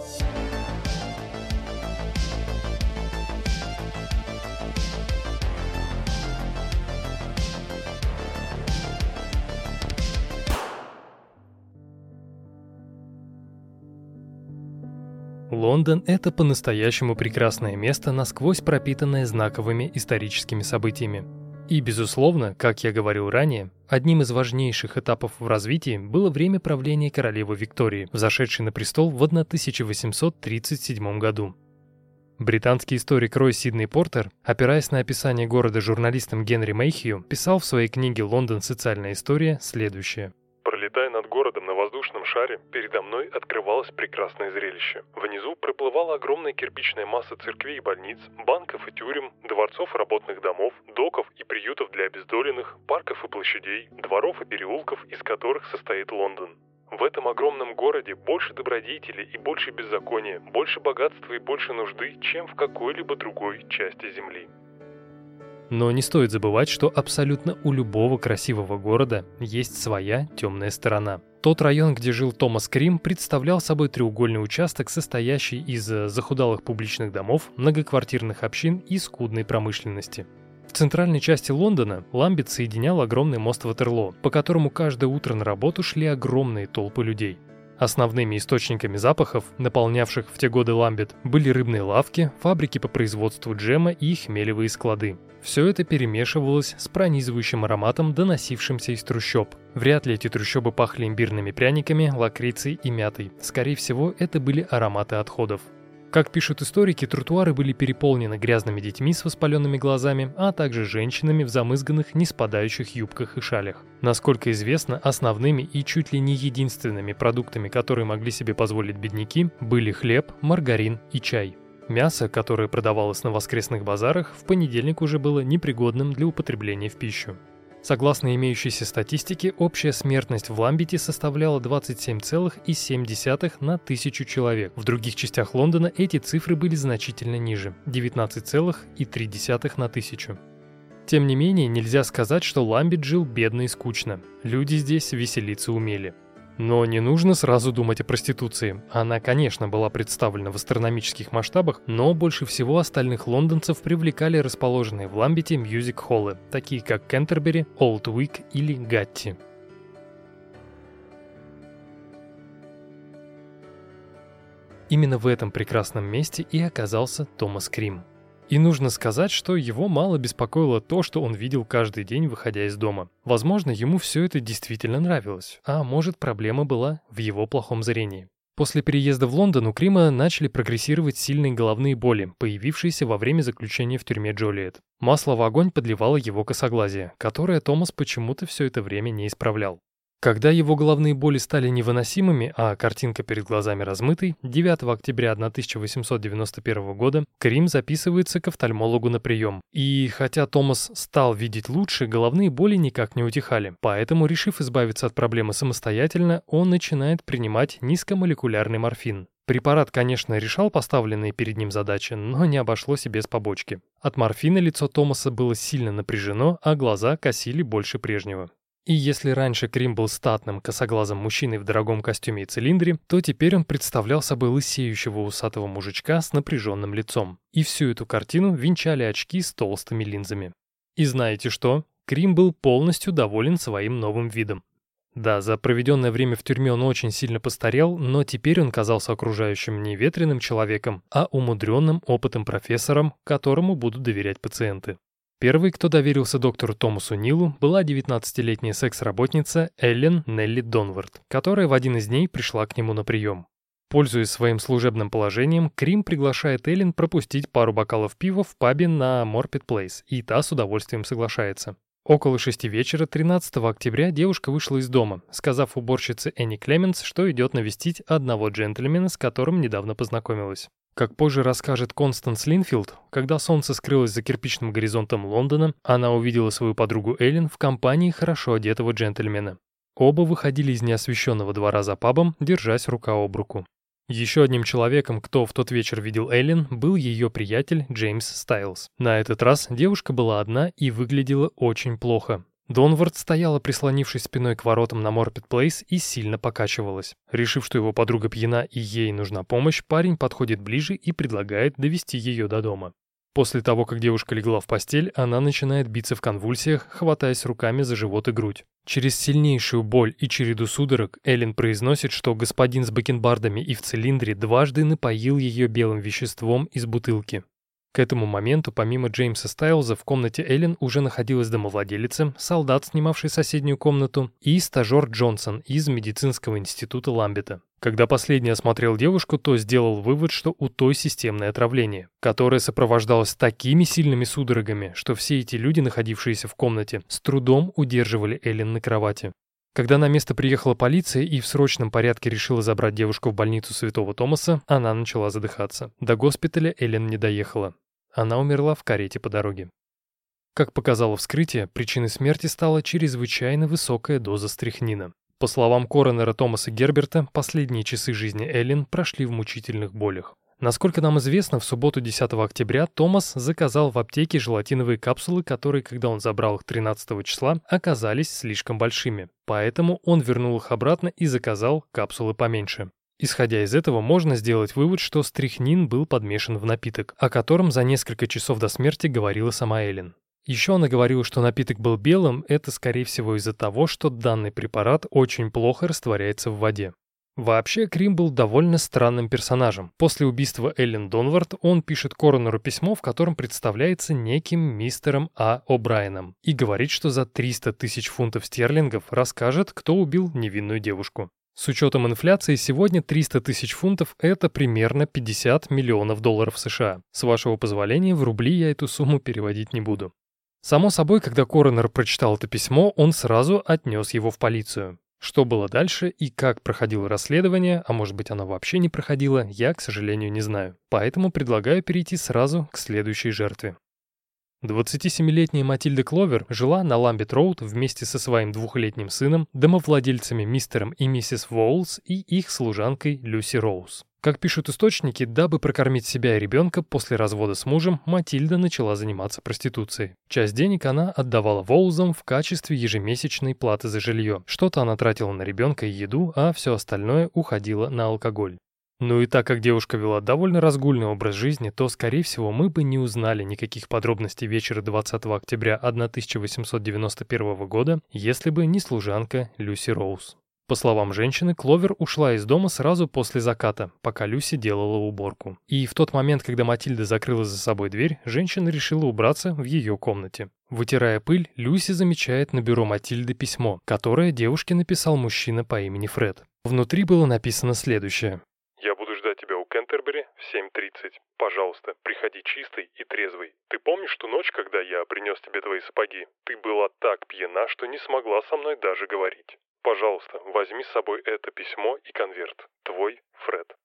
Лондон – это по-настоящему прекрасное место, насквозь пропитанное знаковыми историческими событиями. И, безусловно, как я говорил ранее, одним из важнейших этапов в развитии было время правления королевы Виктории, взошедшей на престол в 1837 году. Британский историк Рой Сидней Портер, опираясь на описание города журналистом Генри Мейхью, писал в своей книге «Лондон. Социальная история» следующее.
Пролетая над городом на воздушном шаре, передо мной открывалось прекрасное зрелище. Внизу проплывала огромная кирпичная масса церквей и больниц, банков и тюрем, дворцов и работных домов, доков и приютов для обездоленных, парков и площадей, дворов и переулков, из которых состоит Лондон. В этом огромном городе больше добродетели и больше беззакония, больше богатства и больше нужды, чем в какой-либо другой части земли.
Но не стоит забывать, что абсолютно у любого красивого города есть своя темная сторона. Тот район, где жил Томас Крим, представлял собой треугольный участок, состоящий из захудалых публичных домов, многоквартирных общин и скудной промышленности. В центральной части Лондона Ламбет соединял огромный мост Ватерлоо, по которому каждое утро на работу шли огромные толпы людей. Основными источниками запахов, наполнявших в те годы Ламбет, были рыбные лавки, фабрики по производству джема и хмелевые склады. Все это перемешивалось с пронизывающим ароматом, доносившимся из трущоб. Вряд ли эти трущобы пахли имбирными пряниками, лакрицей и мятой. Скорее всего, это были ароматы отходов. Как пишут историки, тротуары были переполнены грязными детьми с воспаленными глазами, а также женщинами в замызганных, не спадающих юбках и шалях. Насколько известно, основными и чуть ли не единственными продуктами, которые могли себе позволить бедняки, были хлеб, маргарин и чай. Мясо, которое продавалось на воскресных базарах, в понедельник уже было непригодным для употребления в пищу. Согласно имеющейся статистике, общая смертность в Ламбете составляла 27,7 на тысячу человек. В других частях Лондона эти цифры были значительно ниже – 19,3 на тысячу. Тем не менее, нельзя сказать, что Ламбет жил бедно и скучно. Люди здесь веселиться умели. Но не нужно сразу думать о проституции. Она, конечно, была представлена в астрономических масштабах, но больше всего остальных лондонцев привлекали расположенные в Ламбете мьюзик-холлы, такие как Кентербери, Олд Уик или Гатти. Именно в этом прекрасном месте и оказался Томас Крим. И нужно сказать, что его мало беспокоило то, что он видел каждый день, выходя из дома. Возможно, ему все это действительно нравилось, а может проблема была в его плохом зрении. После переезда в Лондон у Крима начали прогрессировать сильные головные боли, появившиеся во время заключения в тюрьме Джолиет. Масло в огонь подливало его косоглазие, которое Томас почему-то все это время не исправлял. Когда его головные боли стали невыносимыми, а картинка перед глазами размытой, 9 октября 1891 года Крим записывается к офтальмологу на прием. И хотя Томас стал видеть лучше, головные боли никак не утихали. Поэтому, решив избавиться от проблемы самостоятельно, он начинает принимать низкомолекулярный морфин. Препарат, конечно, решал поставленные перед ним задачи, но не обошлось и без побочки. От морфина лицо Томаса было сильно напряжено, а глаза косили больше прежнего. И если раньше Крим был статным, косоглазым мужчиной в дорогом костюме и цилиндре, то теперь он представлял собой лысеющего усатого мужичка с напряженным лицом. И всю эту картину венчали очки с толстыми линзами. И знаете что? Крим был полностью доволен своим новым видом. Да, за проведенное время в тюрьме он очень сильно постарел, но теперь он казался окружающим не ветреным человеком, а умудренным опытом профессором, которому будут доверять пациенты. Первый, кто доверился доктору Томасу Нилу, была 19-летняя секс-работница Эллен Нелли Донвард, которая в один из дней пришла к нему на прием. Пользуясь своим служебным положением, Крим приглашает Эллен пропустить пару бокалов пива в пабе на Морпет Плейс, и та с удовольствием соглашается. Около шести вечера 13 октября девушка вышла из дома, сказав уборщице Энни Клеменс, что идет навестить одного джентльмена, с которым недавно познакомилась. Как позже расскажет Констанс Линфилд, когда солнце скрылось за кирпичным горизонтом Лондона, она увидела свою подругу Эллен в компании хорошо одетого джентльмена. Оба выходили из неосвещенного двора за пабом, держась рука об руку. Еще одним человеком, кто в тот вечер видел Эллен, был ее приятель Джеймс Стайлз. На этот раз девушка была одна и выглядела очень плохо. Донвард стояла, прислонившись спиной к воротам на Морпет Плейс и сильно покачивалась. Решив, что его подруга пьяна и ей нужна помощь, парень подходит ближе и предлагает довести ее до дома. После того, как девушка легла в постель, она начинает биться в конвульсиях, хватаясь руками за живот и грудь. Через сильнейшую боль и череду судорог Эллен произносит, что господин с бакенбардами и в цилиндре дважды напоил ее белым веществом из бутылки. К этому моменту, помимо Джеймса Стайлза, в комнате Эллен уже находилась домовладелица, солдат, снимавший соседнюю комнату, и стажер Джонсон из медицинского института Ламбета. Когда последний осмотрел девушку, то сделал вывод, что у той системное отравление, которое сопровождалось такими сильными судорогами, что все эти люди, находившиеся в комнате, с трудом удерживали Эллен на кровати. Когда на место приехала полиция и в срочном порядке решила забрать девушку в больницу Святого Томаса, она начала задыхаться. До госпиталя Эллен не доехала. Она умерла в карете по дороге. Как показало вскрытие, причиной смерти стала чрезвычайно высокая доза стрихнина. По словам коронера Томаса Герберта, последние часы жизни Эллен прошли в мучительных болях. Насколько нам известно, в субботу 10 октября Томас заказал в аптеке желатиновые капсулы, которые, когда он забрал их 13 числа, оказались слишком большими. Поэтому он вернул их обратно и заказал капсулы поменьше. Исходя из этого, можно сделать вывод, что стрихнин был подмешан в напиток, о котором за несколько часов до смерти говорила сама Эллен. Еще она говорила, что напиток был белым, это скорее всего из-за того, что данный препарат очень плохо растворяется в воде. Вообще, Крим был довольно странным персонажем. После убийства Эллен Донвард он пишет коронеру письмо, в котором представляется неким мистером А. О'Брайеном и говорит, что за 300 тысяч фунтов стерлингов расскажет, кто убил невинную девушку. С учетом инфляции сегодня 300 тысяч фунтов – это примерно 50 миллионов долларов США. С вашего позволения, в рубли я эту сумму переводить не буду. Само собой, когда коронер прочитал это письмо, он сразу отнес его в полицию. Что было дальше и как проходило расследование, а может быть оно вообще не проходило, я, к сожалению, не знаю. Поэтому предлагаю перейти сразу к следующей жертве. 27-летняя Матильда Кловер жила на Ламбет-Роуд вместе со своим двухлетним сыном, домовладельцами мистером и миссис Воулс и их служанкой Люси Роуз. Как пишут источники, дабы прокормить себя и ребенка после развода с мужем, Матильда начала заниматься проституцией. Часть денег она отдавала Воулзам в качестве ежемесячной платы за жилье. Что-то она тратила на ребенка и еду, а все остальное уходило на алкоголь. Ну и так как девушка вела довольно разгульный образ жизни, то, скорее всего, мы бы не узнали никаких подробностей вечера 20 октября 1891 года, если бы не служанка Люси Роуз. По словам женщины, Кловер ушла из дома сразу после заката, пока Люси делала уборку. И в тот момент, когда Матильда закрыла за собой дверь, женщина решила убраться в ее комнате. Вытирая пыль, Люси замечает на бюро Матильды письмо, которое девушке написал мужчина по имени Фред. Внутри было написано следующее.
Кентербери в 7.30. Пожалуйста, приходи чистый и трезвый. Ты помнишь ту ночь, когда я принес тебе твои сапоги? Ты была так пьяна, что не смогла со мной даже говорить. Пожалуйста, возьми с собой это письмо и конверт. Твой Фред.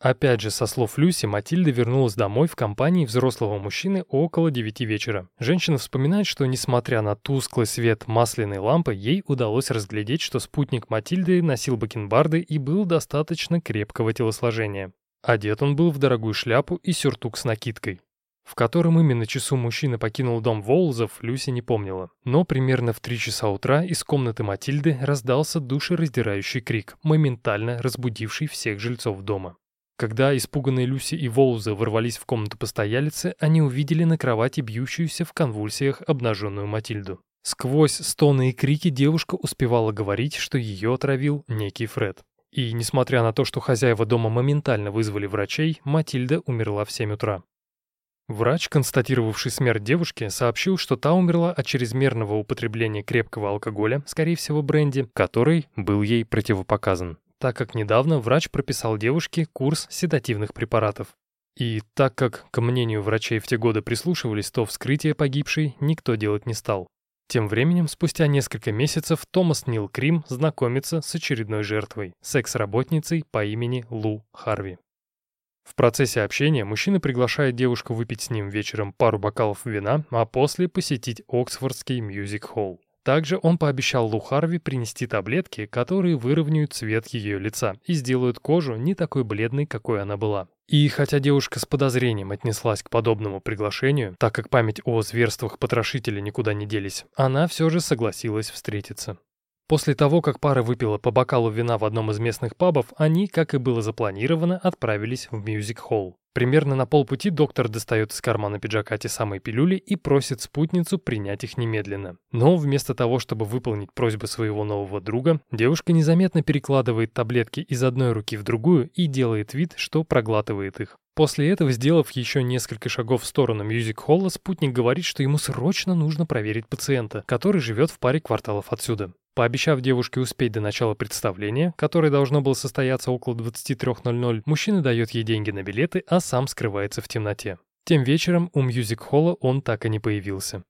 Опять же, со слов Люси, Матильда вернулась домой в компании взрослого мужчины около девяти вечера. Женщина вспоминает, что несмотря на тусклый свет масляной лампы, ей удалось разглядеть, что спутник Матильды носил бакенбарды и был достаточно крепкого телосложения. Одет он был в дорогую шляпу и сюртук с накидкой. В котором именно часу мужчина покинул дом Волзов, Люси не помнила. Но примерно в три часа утра из комнаты Матильды раздался душераздирающий крик, моментально разбудивший всех жильцов дома. Когда испуганные Люси и Волзы ворвались в комнату постоялицы, они увидели на кровати бьющуюся в конвульсиях обнаженную Матильду. Сквозь стоны и крики девушка успевала говорить, что ее отравил некий Фред. И, несмотря на то, что хозяева дома моментально вызвали врачей, Матильда умерла в 7 утра. Врач, констатировавший смерть девушки, сообщил, что та умерла от чрезмерного употребления крепкого алкоголя, скорее всего бренди, который был ей противопоказан, так как недавно врач прописал девушке курс седативных препаратов. И так как к мнению врачей в те годы прислушивались, то вскрытие погибшей никто делать не стал. Тем временем, спустя несколько месяцев, Томас Нил Крим знакомится с очередной жертвой, секс-работницей по имени Лу Харви. В процессе общения мужчина приглашает девушку выпить с ним вечером пару бокалов вина, а после посетить Оксфордский мюзик-холл. Также он пообещал Лу Харви принести таблетки, которые выровняют цвет ее лица и сделают кожу не такой бледной, какой она была. И хотя девушка с подозрением отнеслась к подобному приглашению, так как память о зверствах потрошителя никуда не делись, она все же согласилась встретиться. После того, как пара выпила по бокалу вина в одном из местных пабов, они, как и было запланировано, отправились в мюзик-холл. Примерно на полпути доктор достает из кармана пиджака те самые пилюли и просит спутницу принять их немедленно. Но вместо того, чтобы выполнить просьбу своего нового друга, девушка незаметно перекладывает таблетки из одной руки в другую и делает вид, что проглатывает их. После этого, сделав еще несколько шагов в сторону мюзик-холла, спутник говорит, что ему срочно нужно проверить пациента, который живет в паре кварталов отсюда. Пообещав девушке успеть до начала представления, которое должно было состояться около 23.00, мужчина дает ей деньги на билеты, а сам скрывается в темноте. Тем вечером у мьюзик-холла он так и не появился.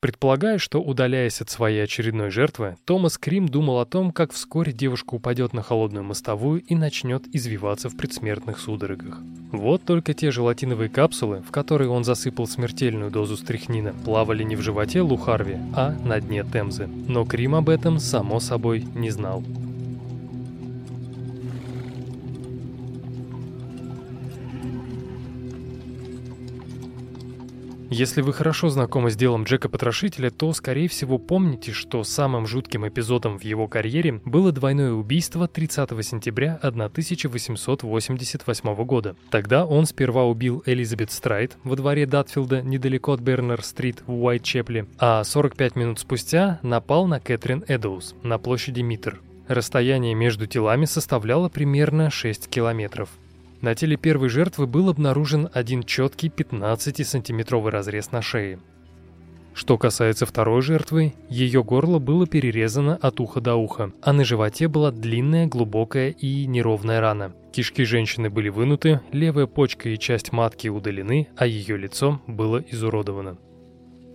Предполагая, что, удаляясь от своей очередной жертвы, Томас Крим думал о том, как вскоре девушка упадет на холодную мостовую и начнет извиваться в предсмертных судорогах. Вот только те желатиновые капсулы, в которые он засыпал смертельную дозу стрихнина, плавали не в животе Лу Харви, а на дне Темзы. Но Крим об этом, само собой, не знал. Если вы хорошо знакомы с делом Джека Потрошителя, то, скорее всего, помните, что самым жутким эпизодом в его карьере было двойное убийство 30 сентября 1888 года. Тогда он сперва убил Элизабет Страйт во дворе Датфилда недалеко от Бернер-стрит в Уайтчепле, а 45 минут спустя напал на Кэтрин Эдоус на площади Миттер. Расстояние между телами составляло примерно 6 километров. На теле первой жертвы был обнаружен один четкий 15-сантиметровый разрез на шее. Что касается второй жертвы, ее горло было перерезано от уха до уха, а на животе была длинная, глубокая и неровная рана. Кишки женщины были вынуты, левая почка и часть матки удалены, а ее лицо было изуродовано.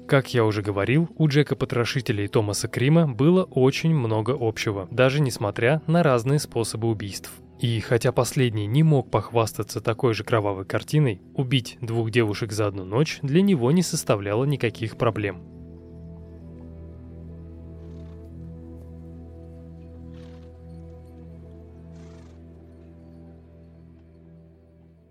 Как я уже говорил, у Джека Потрошителя и Томаса Крима было очень много общего, даже несмотря на разные способы убийств. И хотя последний не мог похвастаться такой же кровавой картиной, убить двух девушек за одну ночь для него не составляло никаких проблем.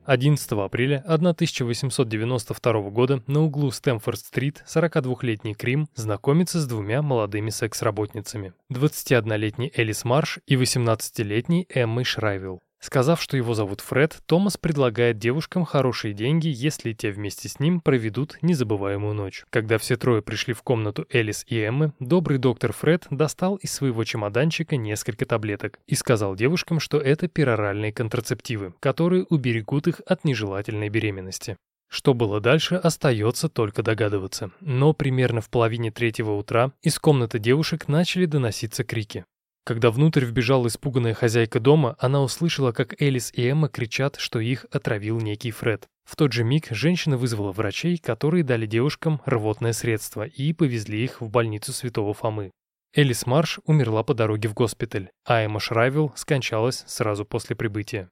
11 апреля 1892 года на углу Стэмфорд-стрит 42-летний Крим знакомится с двумя молодыми секс-работницами. 21-летний Элис Марш и 18-летний Эммой Шрайвилл. Сказав, что его зовут Фред, Томас предлагает девушкам хорошие деньги, если те вместе с ним проведут незабываемую ночь. Когда все трое пришли в комнату Элис и Эммы, добрый доктор Фред достал из своего чемоданчика несколько таблеток и сказал девушкам, что это пероральные контрацептивы, которые уберегут их от нежелательной беременности. Что было дальше, остается только догадываться. Но примерно в половине третьего утра из комнаты девушек начали доноситься крики. Когда внутрь вбежала испуганная хозяйка дома, она услышала, как Элис и Эмма кричат, что их отравил некий Фред. В тот же миг женщина вызвала врачей, которые дали девушкам рвотное средство и повезли их в больницу Святого Фомы. Элис Марш умерла по дороге в госпиталь, а Эмма Шрайвилл скончалась сразу после прибытия.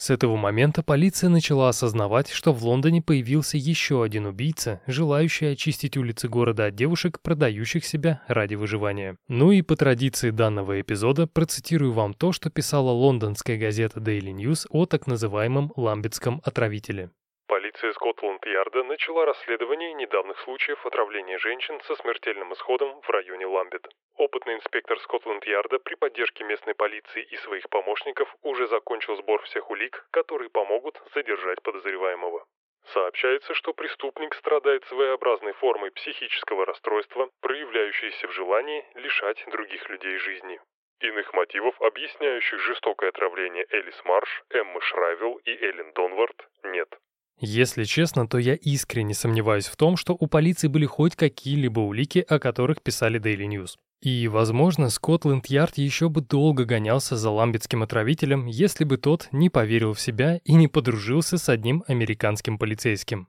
С этого момента полиция начала осознавать, что в Лондоне появился еще один убийца, желающий очистить улицы города от девушек, продающих себя ради выживания. Ну и по традиции данного эпизода процитирую вам то, что писала лондонская газета Daily News о так называемом ламбетском отравителе.
Полиция Скотланд-Ярда начала расследование недавних случаев отравления женщин со смертельным исходом в районе Ламбет. Опытный инспектор Скотланд-Ярда при поддержке местной полиции и своих помощников уже закончил сбор всех улик, которые помогут задержать подозреваемого. Сообщается, что преступник страдает своеобразной формой психического расстройства, проявляющейся в желании лишать других людей жизни. Иных мотивов, объясняющих жестокое отравление Элис Марш, Эммы Шрайвелл и Эллен Донвард, нет.
Если честно, то я искренне сомневаюсь в том, что у полиции были хоть какие-либо улики, о которых писали Daily News. И, возможно, Скотланд-Ярд еще бы долго гонялся за ламбетским отравителем, если бы тот не поверил в себя и не подружился с одним американским полицейским.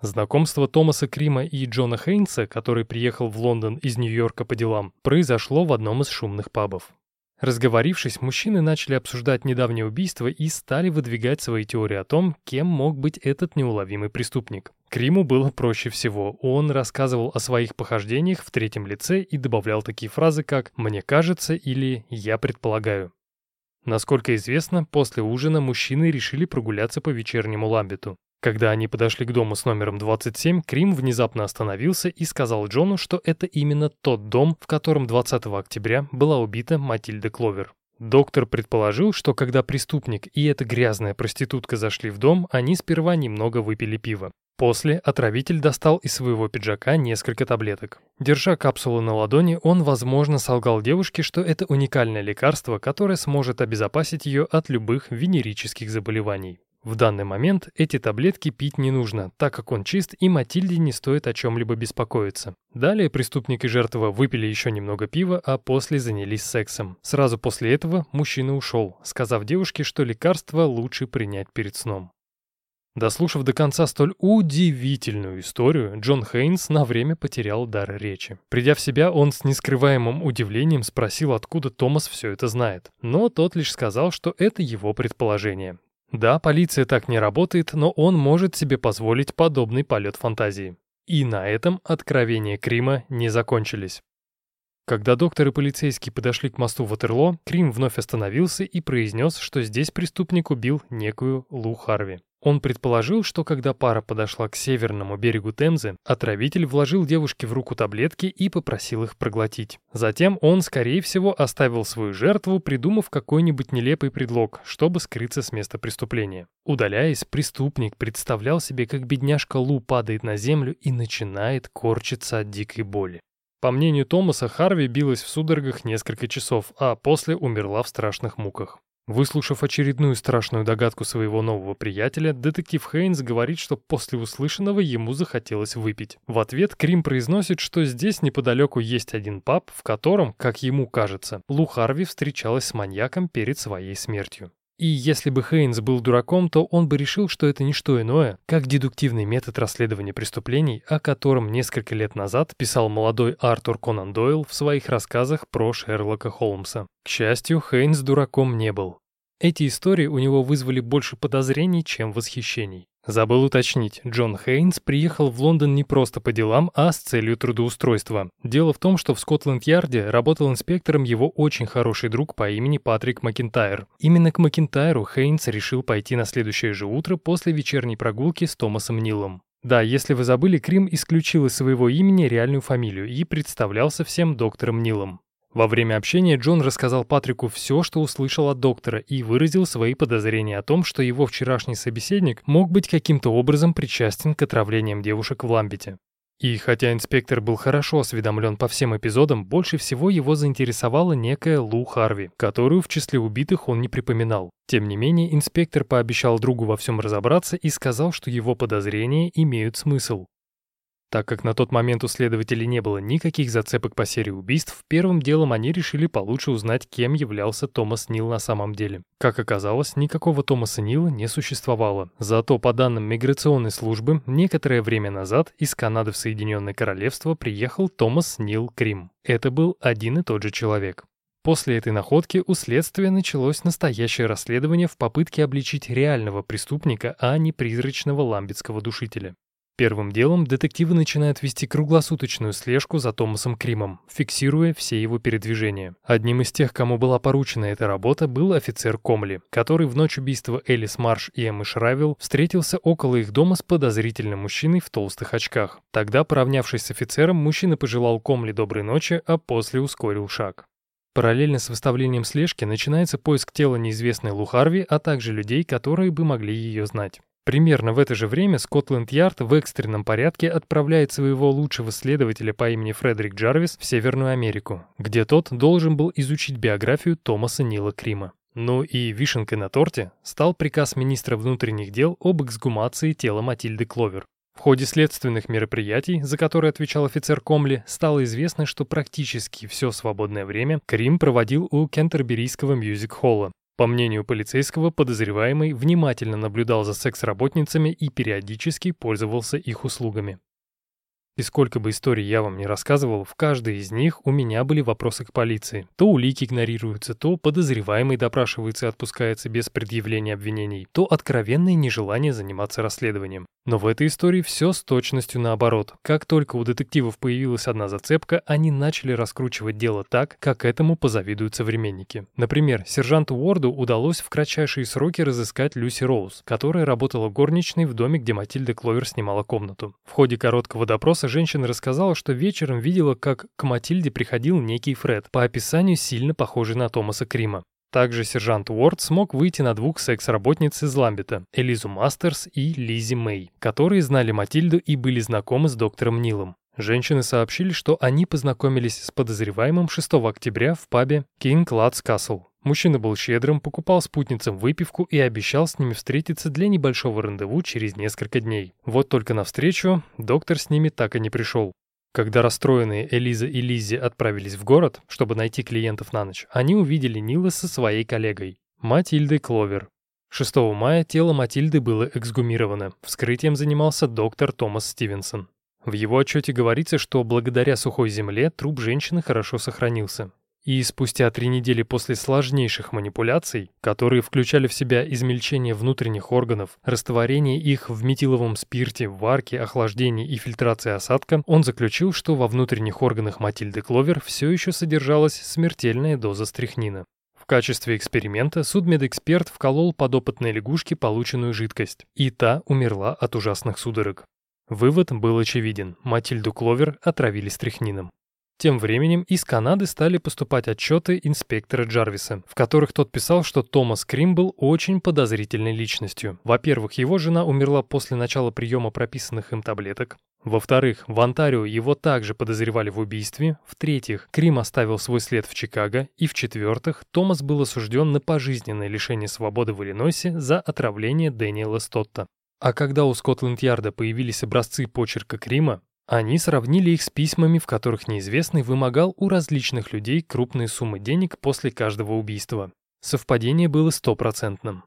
Знакомство Томаса Крима и Джона Хейнса, который приехал в Лондон из Нью-Йорка по делам, произошло в одном из шумных пабов. Разговорившись, мужчины начали обсуждать недавнее убийство и стали выдвигать свои теории о том, кем мог быть этот неуловимый преступник. Криму было проще всего. Он рассказывал о своих похождениях в третьем лице и добавлял такие фразы, как «мне кажется» или «я предполагаю». Насколько известно, после ужина мужчины решили прогуляться по вечернему ламбету. Когда они подошли к дому с номером 27, Крим внезапно остановился и сказал Джону, что это именно тот дом, в котором 20 октября была убита Матильда Кловер. Доктор предположил, что когда преступник и эта грязная проститутка зашли в дом, они сперва немного выпили пива. После отравитель достал из своего пиджака несколько таблеток. Держа капсулу на ладони, он, возможно, солгал девушке, что это уникальное лекарство, которое сможет обезопасить ее от любых венерических заболеваний. В данный момент эти таблетки пить не нужно, так как он чист и Матильде не стоит о чем-либо беспокоиться. Далее преступник и жертва выпили еще немного пива, а после занялись сексом. Сразу после этого мужчина ушел, сказав девушке, что лекарство лучше принять перед сном. Дослушав до конца столь удивительную историю, Джон Хейнс на время потерял дар речи. Придя в себя, он с нескрываемым удивлением спросил, откуда Томас все это знает. Но тот лишь сказал, что это его предположение. Да, полиция так не работает, но он может себе позволить подобный полет фантазии. И на этом откровения Крима не закончились. Когда доктор и полицейский подошли к мосту Ватерло, Крим вновь остановился и произнес, что здесь преступник убил некую Лу Харви. Он предположил, что когда пара подошла к северному берегу Темзы, отравитель вложил девушке в руку таблетки и попросил их проглотить. Затем он, скорее всего, оставил свою жертву, придумав какой-нибудь нелепый предлог, чтобы скрыться с места преступления. Удаляясь, преступник представлял себе, как бедняжка Лу падает на землю и начинает корчиться от дикой боли. По мнению Томаса, Харви билась в судорогах несколько часов, а после умерла в страшных муках. Выслушав очередную страшную догадку своего нового приятеля, детектив Хейнс говорит, что после услышанного ему захотелось выпить. В ответ Крим произносит, что здесь неподалеку есть один паб, в котором, как ему кажется, Лу Харви встречалась с маньяком перед своей смертью. И если бы Хейнс был дураком, то он бы решил, что это не что иное, как дедуктивный метод расследования преступлений, о котором несколько лет назад писал молодой Артур Конан Дойл в своих рассказах про Шерлока Холмса. К счастью, Хейнс дураком не был. Эти истории у него вызвали больше подозрений, чем восхищений. Забыл уточнить, Джон Хейнс приехал в Лондон не просто по делам, а с целью трудоустройства. Дело в том, что в Скотланд-Ярде работал инспектором его очень хороший друг по имени Патрик Макинтайр. Именно к Макинтайру Хейнс решил пойти на следующее же утро после вечерней прогулки с Томасом Нилом. Да, если вы забыли, Крим исключил из своего имени реальную фамилию и представлялся всем доктором Нилом. Во время общения Джон рассказал Патрику все, что услышал от доктора, и выразил свои подозрения о том, что его вчерашний собеседник мог быть каким-то образом причастен к отравлениям девушек в Ламбете. И хотя инспектор был хорошо осведомлен по всем эпизодам, больше всего его заинтересовала некая Лу Харви, которую в числе убитых он не припоминал. Тем не менее, инспектор пообещал другу во всем разобраться и сказал, что его подозрения имеют смысл. Так как на тот момент у следователей не было никаких зацепок по серии убийств, первым делом они решили получше узнать, кем являлся Томас Нил на самом деле. Как оказалось, никакого Томаса Нила не существовало. Зато, по данным миграционной службы, некоторое время назад из Канады в Соединенное Королевство приехал Томас Нил Крим. Это был один и тот же человек. После этой находки у следствия началось настоящее расследование в попытке обличить реального преступника, а не призрачного ламбетского душителя. Первым делом детективы начинают вести круглосуточную слежку за Томасом Кримом, фиксируя все его передвижения. Одним из тех, кому была поручена эта работа, был офицер Комли, который в ночь убийства Элис Марш и Эммы Шравил встретился около их дома с подозрительным мужчиной в толстых очках. Тогда, поравнявшись с офицером, мужчина пожелал Комли доброй ночи, а после ускорил шаг. Параллельно с выставлением слежки начинается поиск тела неизвестной Лухарви, а также людей, которые бы могли ее знать. Примерно в это же время Скотланд-Ярд в экстренном порядке отправляет своего лучшего следователя по имени Фредерик Джарвис в Северную Америку, где тот должен был изучить биографию Томаса Нила Крима. Ну и вишенкой на торте стал приказ министра внутренних дел об эксгумации тела Матильды Кловер. В ходе следственных мероприятий, за которые отвечал офицер Комли, стало известно, что практически все свободное время Крим проводил у Кентерберийского мюзик-холла, по мнению полицейского, подозреваемый внимательно наблюдал за секс-работницами и периодически пользовался их услугами. И сколько бы историй я вам не рассказывал, в каждой из них у меня были вопросы к полиции. То улики игнорируются, то подозреваемый допрашивается и отпускается без предъявления обвинений, то откровенное нежелание заниматься расследованием. Но в этой истории все с точностью наоборот. Как только у детективов появилась одна зацепка, они начали раскручивать дело так, как этому позавидуют современники. Например, сержанту Уорду удалось в кратчайшие сроки разыскать Люси Роуз, которая работала горничной в доме, где Матильда Кловер снимала комнату. В ходе короткого допроса женщина рассказала, что вечером видела, как к Матильде приходил некий Фред, по описанию сильно похожий на Томаса Крима. Также сержант Уорд смог выйти на двух секс-работниц из Ламбета, Элизу Мастерс и Лизи Мэй, которые знали Матильду и были знакомы с доктором Нилом. Женщины сообщили, что они познакомились с подозреваемым 6 октября в пабе King Lad's Castle. Мужчина был щедрым, покупал спутницам выпивку и обещал с ними встретиться для небольшого рандеву через несколько дней. Вот только навстречу доктор с ними так и не пришел. Когда расстроенные Элиза и Лиззи отправились в город, чтобы найти клиентов на ночь, они увидели Нила со своей коллегой, Матильдой Кловер. 6 мая тело Матильды было эксгумировано. Вскрытием занимался доктор Томас Стивенсон. В его отчете говорится, что благодаря сухой земле труп женщины хорошо сохранился. И спустя три недели после сложнейших манипуляций, которые включали в себя измельчение внутренних органов, растворение их в метиловом спирте, варке, охлаждении и фильтрации осадка, он заключил, что во внутренних органах Матильды Кловер все еще содержалась смертельная доза стрихнина. В качестве эксперимента судмедэксперт вколол подопытной лягушке полученную жидкость, и та умерла от ужасных судорог. Вывод был очевиден – Матильду Кловер отравили стрихнином. Тем временем из Канады стали поступать отчеты инспектора Джарвиса, в которых тот писал, что Томас Крим был очень подозрительной личностью. Во-первых, его жена умерла после начала приема прописанных им таблеток. Во-вторых, в Онтарио его также подозревали в убийстве. В-третьих, Крим оставил свой след в Чикаго. И в-четвертых, Томас был осужден на пожизненное лишение свободы в Иллинойсе за отравление Дэниела Стотта. А когда у Скотланд-Ярда появились образцы почерка Крима, они сравнили их с письмами, в которых неизвестный вымогал у различных людей крупные суммы денег после каждого убийства. Совпадение было стопроцентным.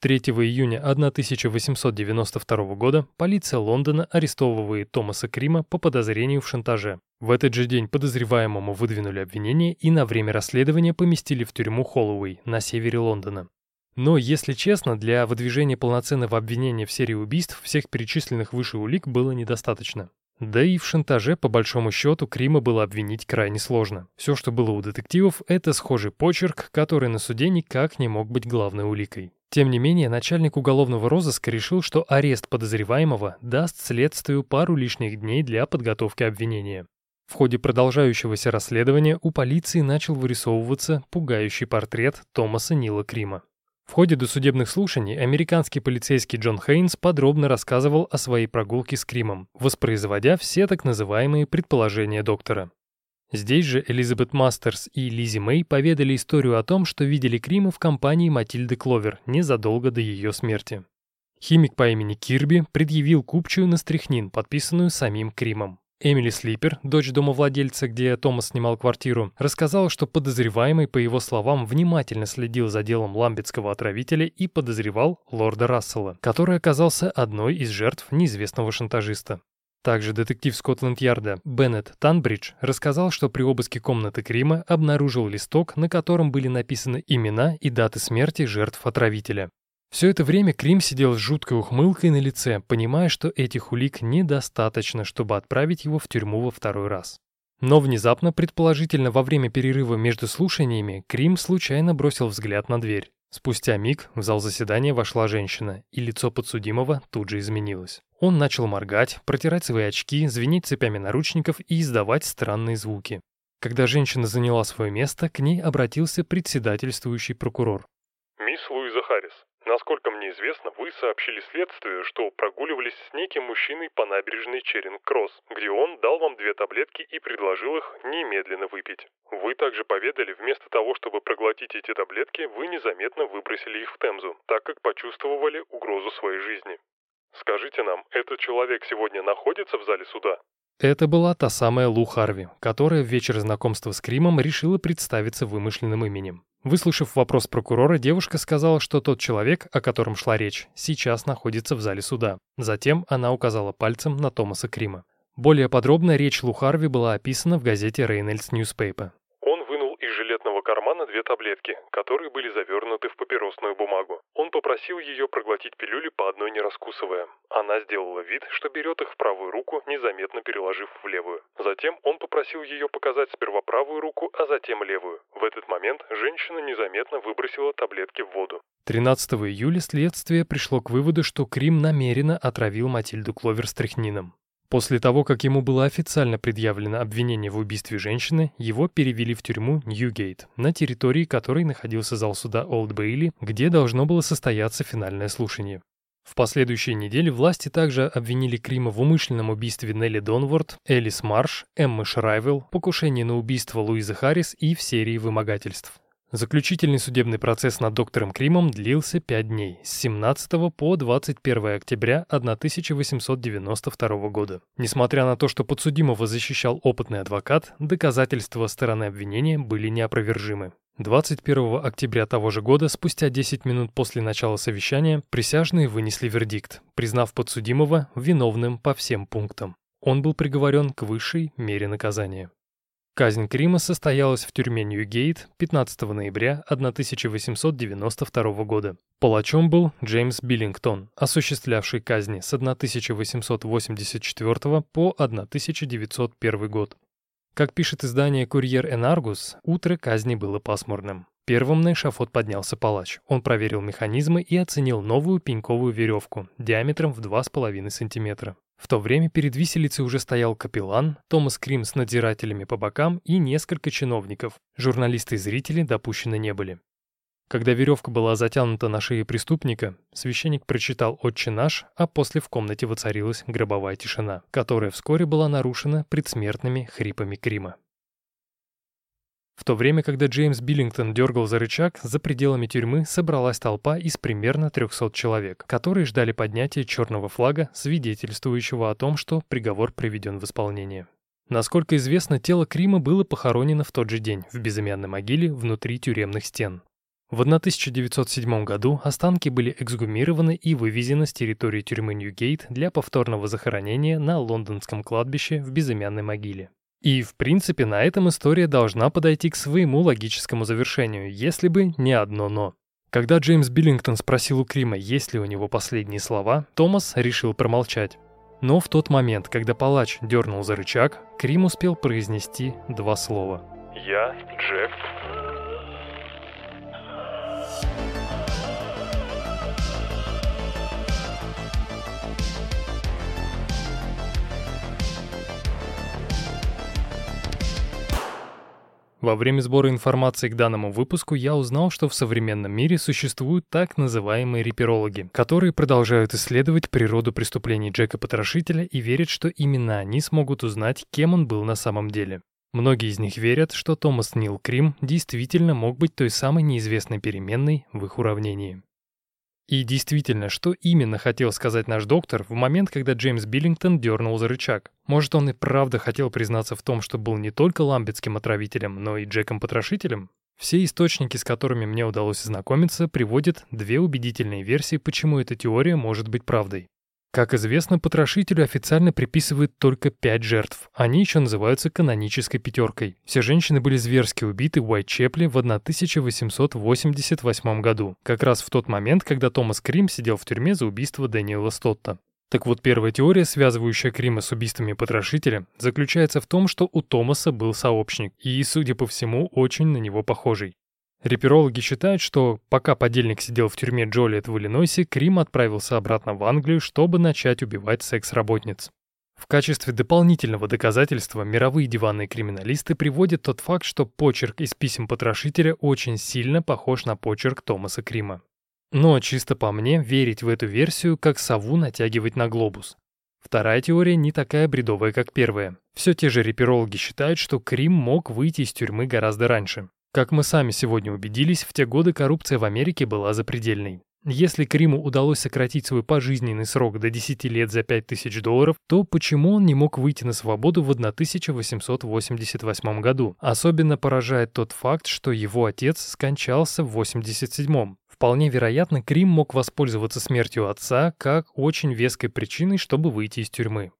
3 июня 1892 года полиция Лондона арестовывает Томаса Крима по подозрению в шантаже. В этот же день подозреваемому выдвинули обвинение и на время расследования поместили в тюрьму Холлоуэй на севере Лондона. Но, если честно, для выдвижения полноценного обвинения в серии убийств всех перечисленных выше улик было недостаточно. Да и в шантаже, по большому счету, Крима было обвинить крайне сложно. Все, что было у детективов, это схожий почерк, который на суде никак не мог быть главной уликой. Тем не менее, начальник уголовного розыска решил, что арест подозреваемого даст следствию пару лишних дней для подготовки обвинения. В ходе продолжающегося расследования у полиции начал вырисовываться пугающий портрет Томаса Нила Крима. В ходе досудебных слушаний американский полицейский Джон Хейнс подробно рассказывал о своей прогулке с Кримом, воспроизводя все так называемые предположения доктора. Здесь же Элизабет Мастерс и Лизи Мэй поведали историю о том, что видели Крима в компании Матильды Кловер незадолго до ее смерти. Химик по имени Кирби предъявил купчую на стрихнин, подписанную самим Кримом. Эмили Слипер, дочь домовладельца, где Томас снимал квартиру, рассказала, что подозреваемый, по его словам, внимательно следил за делом ламбетского отравителя и подозревал лорда Рассела, который оказался одной из жертв неизвестного шантажиста. Также детектив Скотланд-Ярда Беннет Танбридж рассказал, что при обыске комнаты Крима обнаружил листок, на котором были написаны имена и даты смерти жертв отравителя. Все это время Крим сидел с жуткой ухмылкой на лице, понимая, что этих улик недостаточно, чтобы отправить его в тюрьму во второй раз. Но внезапно, предположительно во время перерыва между слушаниями, Крим случайно бросил взгляд на дверь. Спустя миг в зал заседания вошла женщина, и лицо подсудимого тут же изменилось. Он начал моргать, протирать свои очки, звенеть цепями наручников и издавать странные звуки. Когда женщина заняла свое место, к ней обратился председательствующий прокурор.
Мисс Луиза Харрис, насколько мне известно, вы сообщили следствию, что прогуливались с неким мужчиной по набережной Черинг-Кросс, где он дал вам две таблетки и предложил их немедленно выпить. Вы также поведали, вместо того, чтобы проглотить эти таблетки, вы незаметно выбросили их в Темзу, так как почувствовали угрозу своей жизни. Скажите нам, этот человек сегодня находится в зале суда?
Это была та самая Лу Харви, которая в вечер знакомства с Кримом решила представиться вымышленным именем. Выслушав вопрос прокурора, девушка сказала, что тот человек, о котором шла речь, сейчас находится в зале суда. Затем она указала пальцем на Томаса Крима. Более подробно речь Лу Харви была описана в газете Reynolds Newspaper
две таблетки, которые были завернуты в папиросную бумагу. Он попросил ее проглотить пилюли по одной не раскусывая. Она сделала вид, что берет их в правую руку, незаметно переложив в левую. Затем он попросил ее показать сперва правую руку, а затем левую. В этот момент женщина незаметно выбросила таблетки в воду.
13 июля следствие пришло к выводу, что Крим намеренно отравил Матильду Кловер стрихнином. После того, как ему было официально предъявлено обвинение в убийстве женщины, его перевели в тюрьму Ньюгейт, на территории которой находился зал суда Олд Бейли, где должно было состояться финальное слушание. В последующие недели власти также обвинили Крима в умышленном убийстве Нелли Донворд, Элис Марш, Эммы Шрайвелл, покушении на убийство Луизы Харрис и в серии вымогательств. Заключительный судебный процесс над доктором Кримом длился 5 дней, с 17 по 21 октября 1892 года. Несмотря на то, что подсудимого защищал опытный адвокат, доказательства стороны обвинения были неопровержимы. 21 октября того же года, спустя 10 минут после начала совещания, присяжные вынесли вердикт, признав подсудимого виновным по всем пунктам. Он был приговорен к высшей мере наказания. Казнь Крима состоялась в тюрьме Ньюгейт 15 ноября 1892 года. Палачом был Джеймс Биллингтон, осуществлявший казни с 1884 по 1901 год. Как пишет издание «Курьер Энаргус», утро казни было пасмурным. Первым на эшафот поднялся палач. Он проверил механизмы и оценил новую пеньковую веревку диаметром в 2,5 см. В то время перед виселицей уже стоял капеллан, Томас Крим с надзирателями по бокам и несколько чиновников. Журналисты и зрители допущены не были. Когда веревка была затянута на шее преступника, священник прочитал «Отче наш», а после в комнате воцарилась гробовая тишина, которая вскоре была нарушена предсмертными хрипами Крима. В то время, когда Джеймс Биллингтон дергал за рычаг, за пределами тюрьмы собралась толпа из примерно 300 человек, которые ждали поднятия черного флага, свидетельствующего о том, что приговор приведен в исполнение. Насколько известно, тело Крима было похоронено в тот же день в безымянной могиле внутри тюремных стен. В 1907 году останки были эксгумированы и вывезены с территории тюрьмы Ньюгейт для повторного захоронения на лондонском кладбище в безымянной могиле. И, в принципе, на этом история должна подойти к своему логическому завершению, если бы не одно «но». Когда Джеймс Биллингтон спросил у Крима, есть ли у него последние слова, Томас решил промолчать. Но в тот момент, когда палач дернул за рычаг, Крим успел произнести два слова.
«Я Джек
Во время сбора информации к данному выпуску я узнал, что в современном мире существуют так называемые реперологи, которые продолжают исследовать природу преступлений Джека Потрошителя и верят, что именно они смогут узнать, кем он был на самом деле. Многие из них верят, что Томас Нил Крим действительно мог быть той самой неизвестной переменной в их уравнении. И действительно, что именно хотел сказать наш доктор в момент, когда Джеймс Биллингтон дернул за рычаг? Может, он и правда хотел признаться в том, что был не только ламбетским отравителем, но и Джеком-потрошителем? Все источники, с которыми мне удалось ознакомиться, приводят две убедительные версии, почему эта теория может быть правдой. Как известно, потрошителю официально приписывают только пять жертв. Они еще называются канонической пятеркой. Все женщины были зверски убиты в Уайтчепле в 1888 году, как раз в тот момент, когда Томас Крим сидел в тюрьме за убийство Дэниела Стотта. Так вот, первая теория, связывающая Крима с убийствами потрошителя, заключается в том, что у Томаса был сообщник, и, судя по всему, очень на него похожий. Реперологи считают, что пока подельник сидел в тюрьме Джолиет в Иллинойсе, Крим отправился обратно в Англию, чтобы начать убивать секс-работниц. В качестве дополнительного доказательства мировые диванные криминалисты приводят тот факт, что почерк из писем потрошителя очень сильно похож на почерк Томаса Крима. Но чисто по мне, верить в эту версию, как сову натягивать на глобус. Вторая теория не такая бредовая, как первая. Все те же реперологи считают, что Крим мог выйти из тюрьмы гораздо раньше. Как мы сами сегодня убедились, в те годы коррупция в Америке была запредельной. Если Криму удалось сократить свой пожизненный срок до 10 лет за 5000 долларов, то почему он не мог выйти на свободу в 1888 году? Особенно поражает тот факт, что его отец скончался в 87-м. Вполне вероятно, Крим мог воспользоваться смертью отца как очень веской причиной, чтобы выйти из тюрьмы.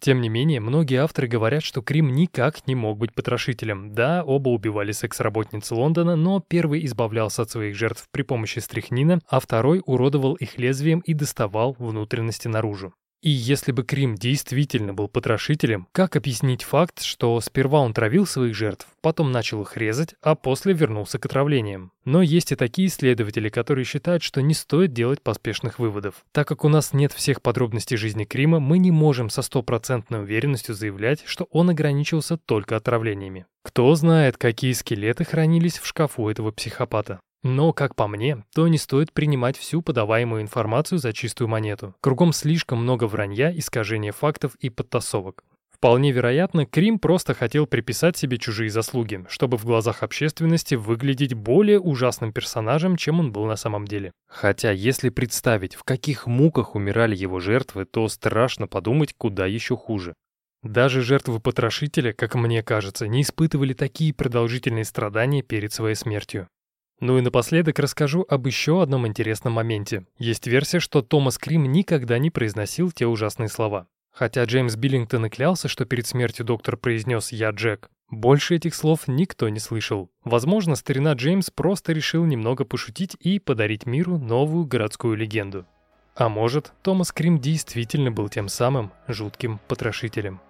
Тем не менее, многие авторы говорят, что Крим никак не мог быть потрошителем. Да, оба убивали секс-работниц Лондона, но первый избавлялся от своих жертв при помощи стряхнина, а второй уродовал их лезвием и доставал внутренности наружу. И если бы Крим действительно был потрошителем, как объяснить факт, что сперва он травил своих жертв, потом начал их резать, а после вернулся к отравлениям? Но есть и такие исследователи, которые считают, что не стоит делать поспешных выводов. Так как у нас нет всех подробностей жизни Крима, мы не можем со стопроцентной уверенностью заявлять, что он ограничился только отравлениями. Кто знает, какие скелеты хранились в шкафу этого психопата. Но, как по мне, то не стоит принимать всю подаваемую информацию за чистую монету. Кругом слишком много вранья, искажения фактов и подтасовок. Вполне вероятно, Крим просто хотел приписать себе чужие заслуги, чтобы в глазах общественности выглядеть более ужасным персонажем, чем он был на самом деле. Хотя, если представить, в каких муках умирали его жертвы, то страшно подумать, куда еще хуже. Даже жертвы потрошителя, как мне кажется, не испытывали такие продолжительные страдания перед своей смертью. Ну и напоследок расскажу об еще одном интересном моменте. Есть версия, что Томас Крим никогда не произносил те ужасные слова. Хотя Джеймс Биллингтон и клялся, что перед смертью доктор произнес «Я Джек», больше этих слов никто не слышал. Возможно, старина Джеймс просто решил немного пошутить и подарить миру новую городскую легенду. А может, Томас Крим действительно был тем самым жутким потрошителем.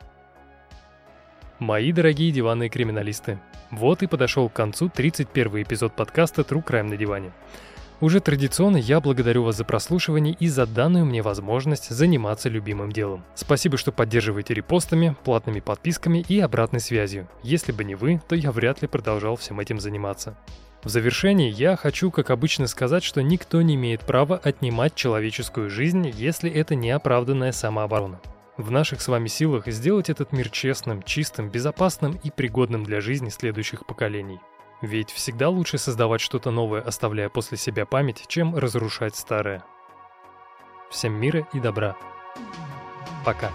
Мои дорогие диванные криминалисты, вот и подошел к концу 31 эпизод подкаста True Crime на диване. Уже традиционно я благодарю вас за прослушивание и за данную мне возможность заниматься любимым делом. Спасибо, что поддерживаете репостами, платными подписками и обратной связью. Если бы не вы, то я вряд ли продолжал всем этим заниматься. В завершении я хочу, как обычно, сказать, что никто не имеет права отнимать человеческую жизнь, если это не оправданная самооборона. В наших с вами силах сделать этот мир честным, чистым, безопасным и пригодным для жизни следующих поколений. Ведь всегда лучше создавать что-то новое, оставляя после себя память, чем разрушать старое. Всем мира и добра. Пока.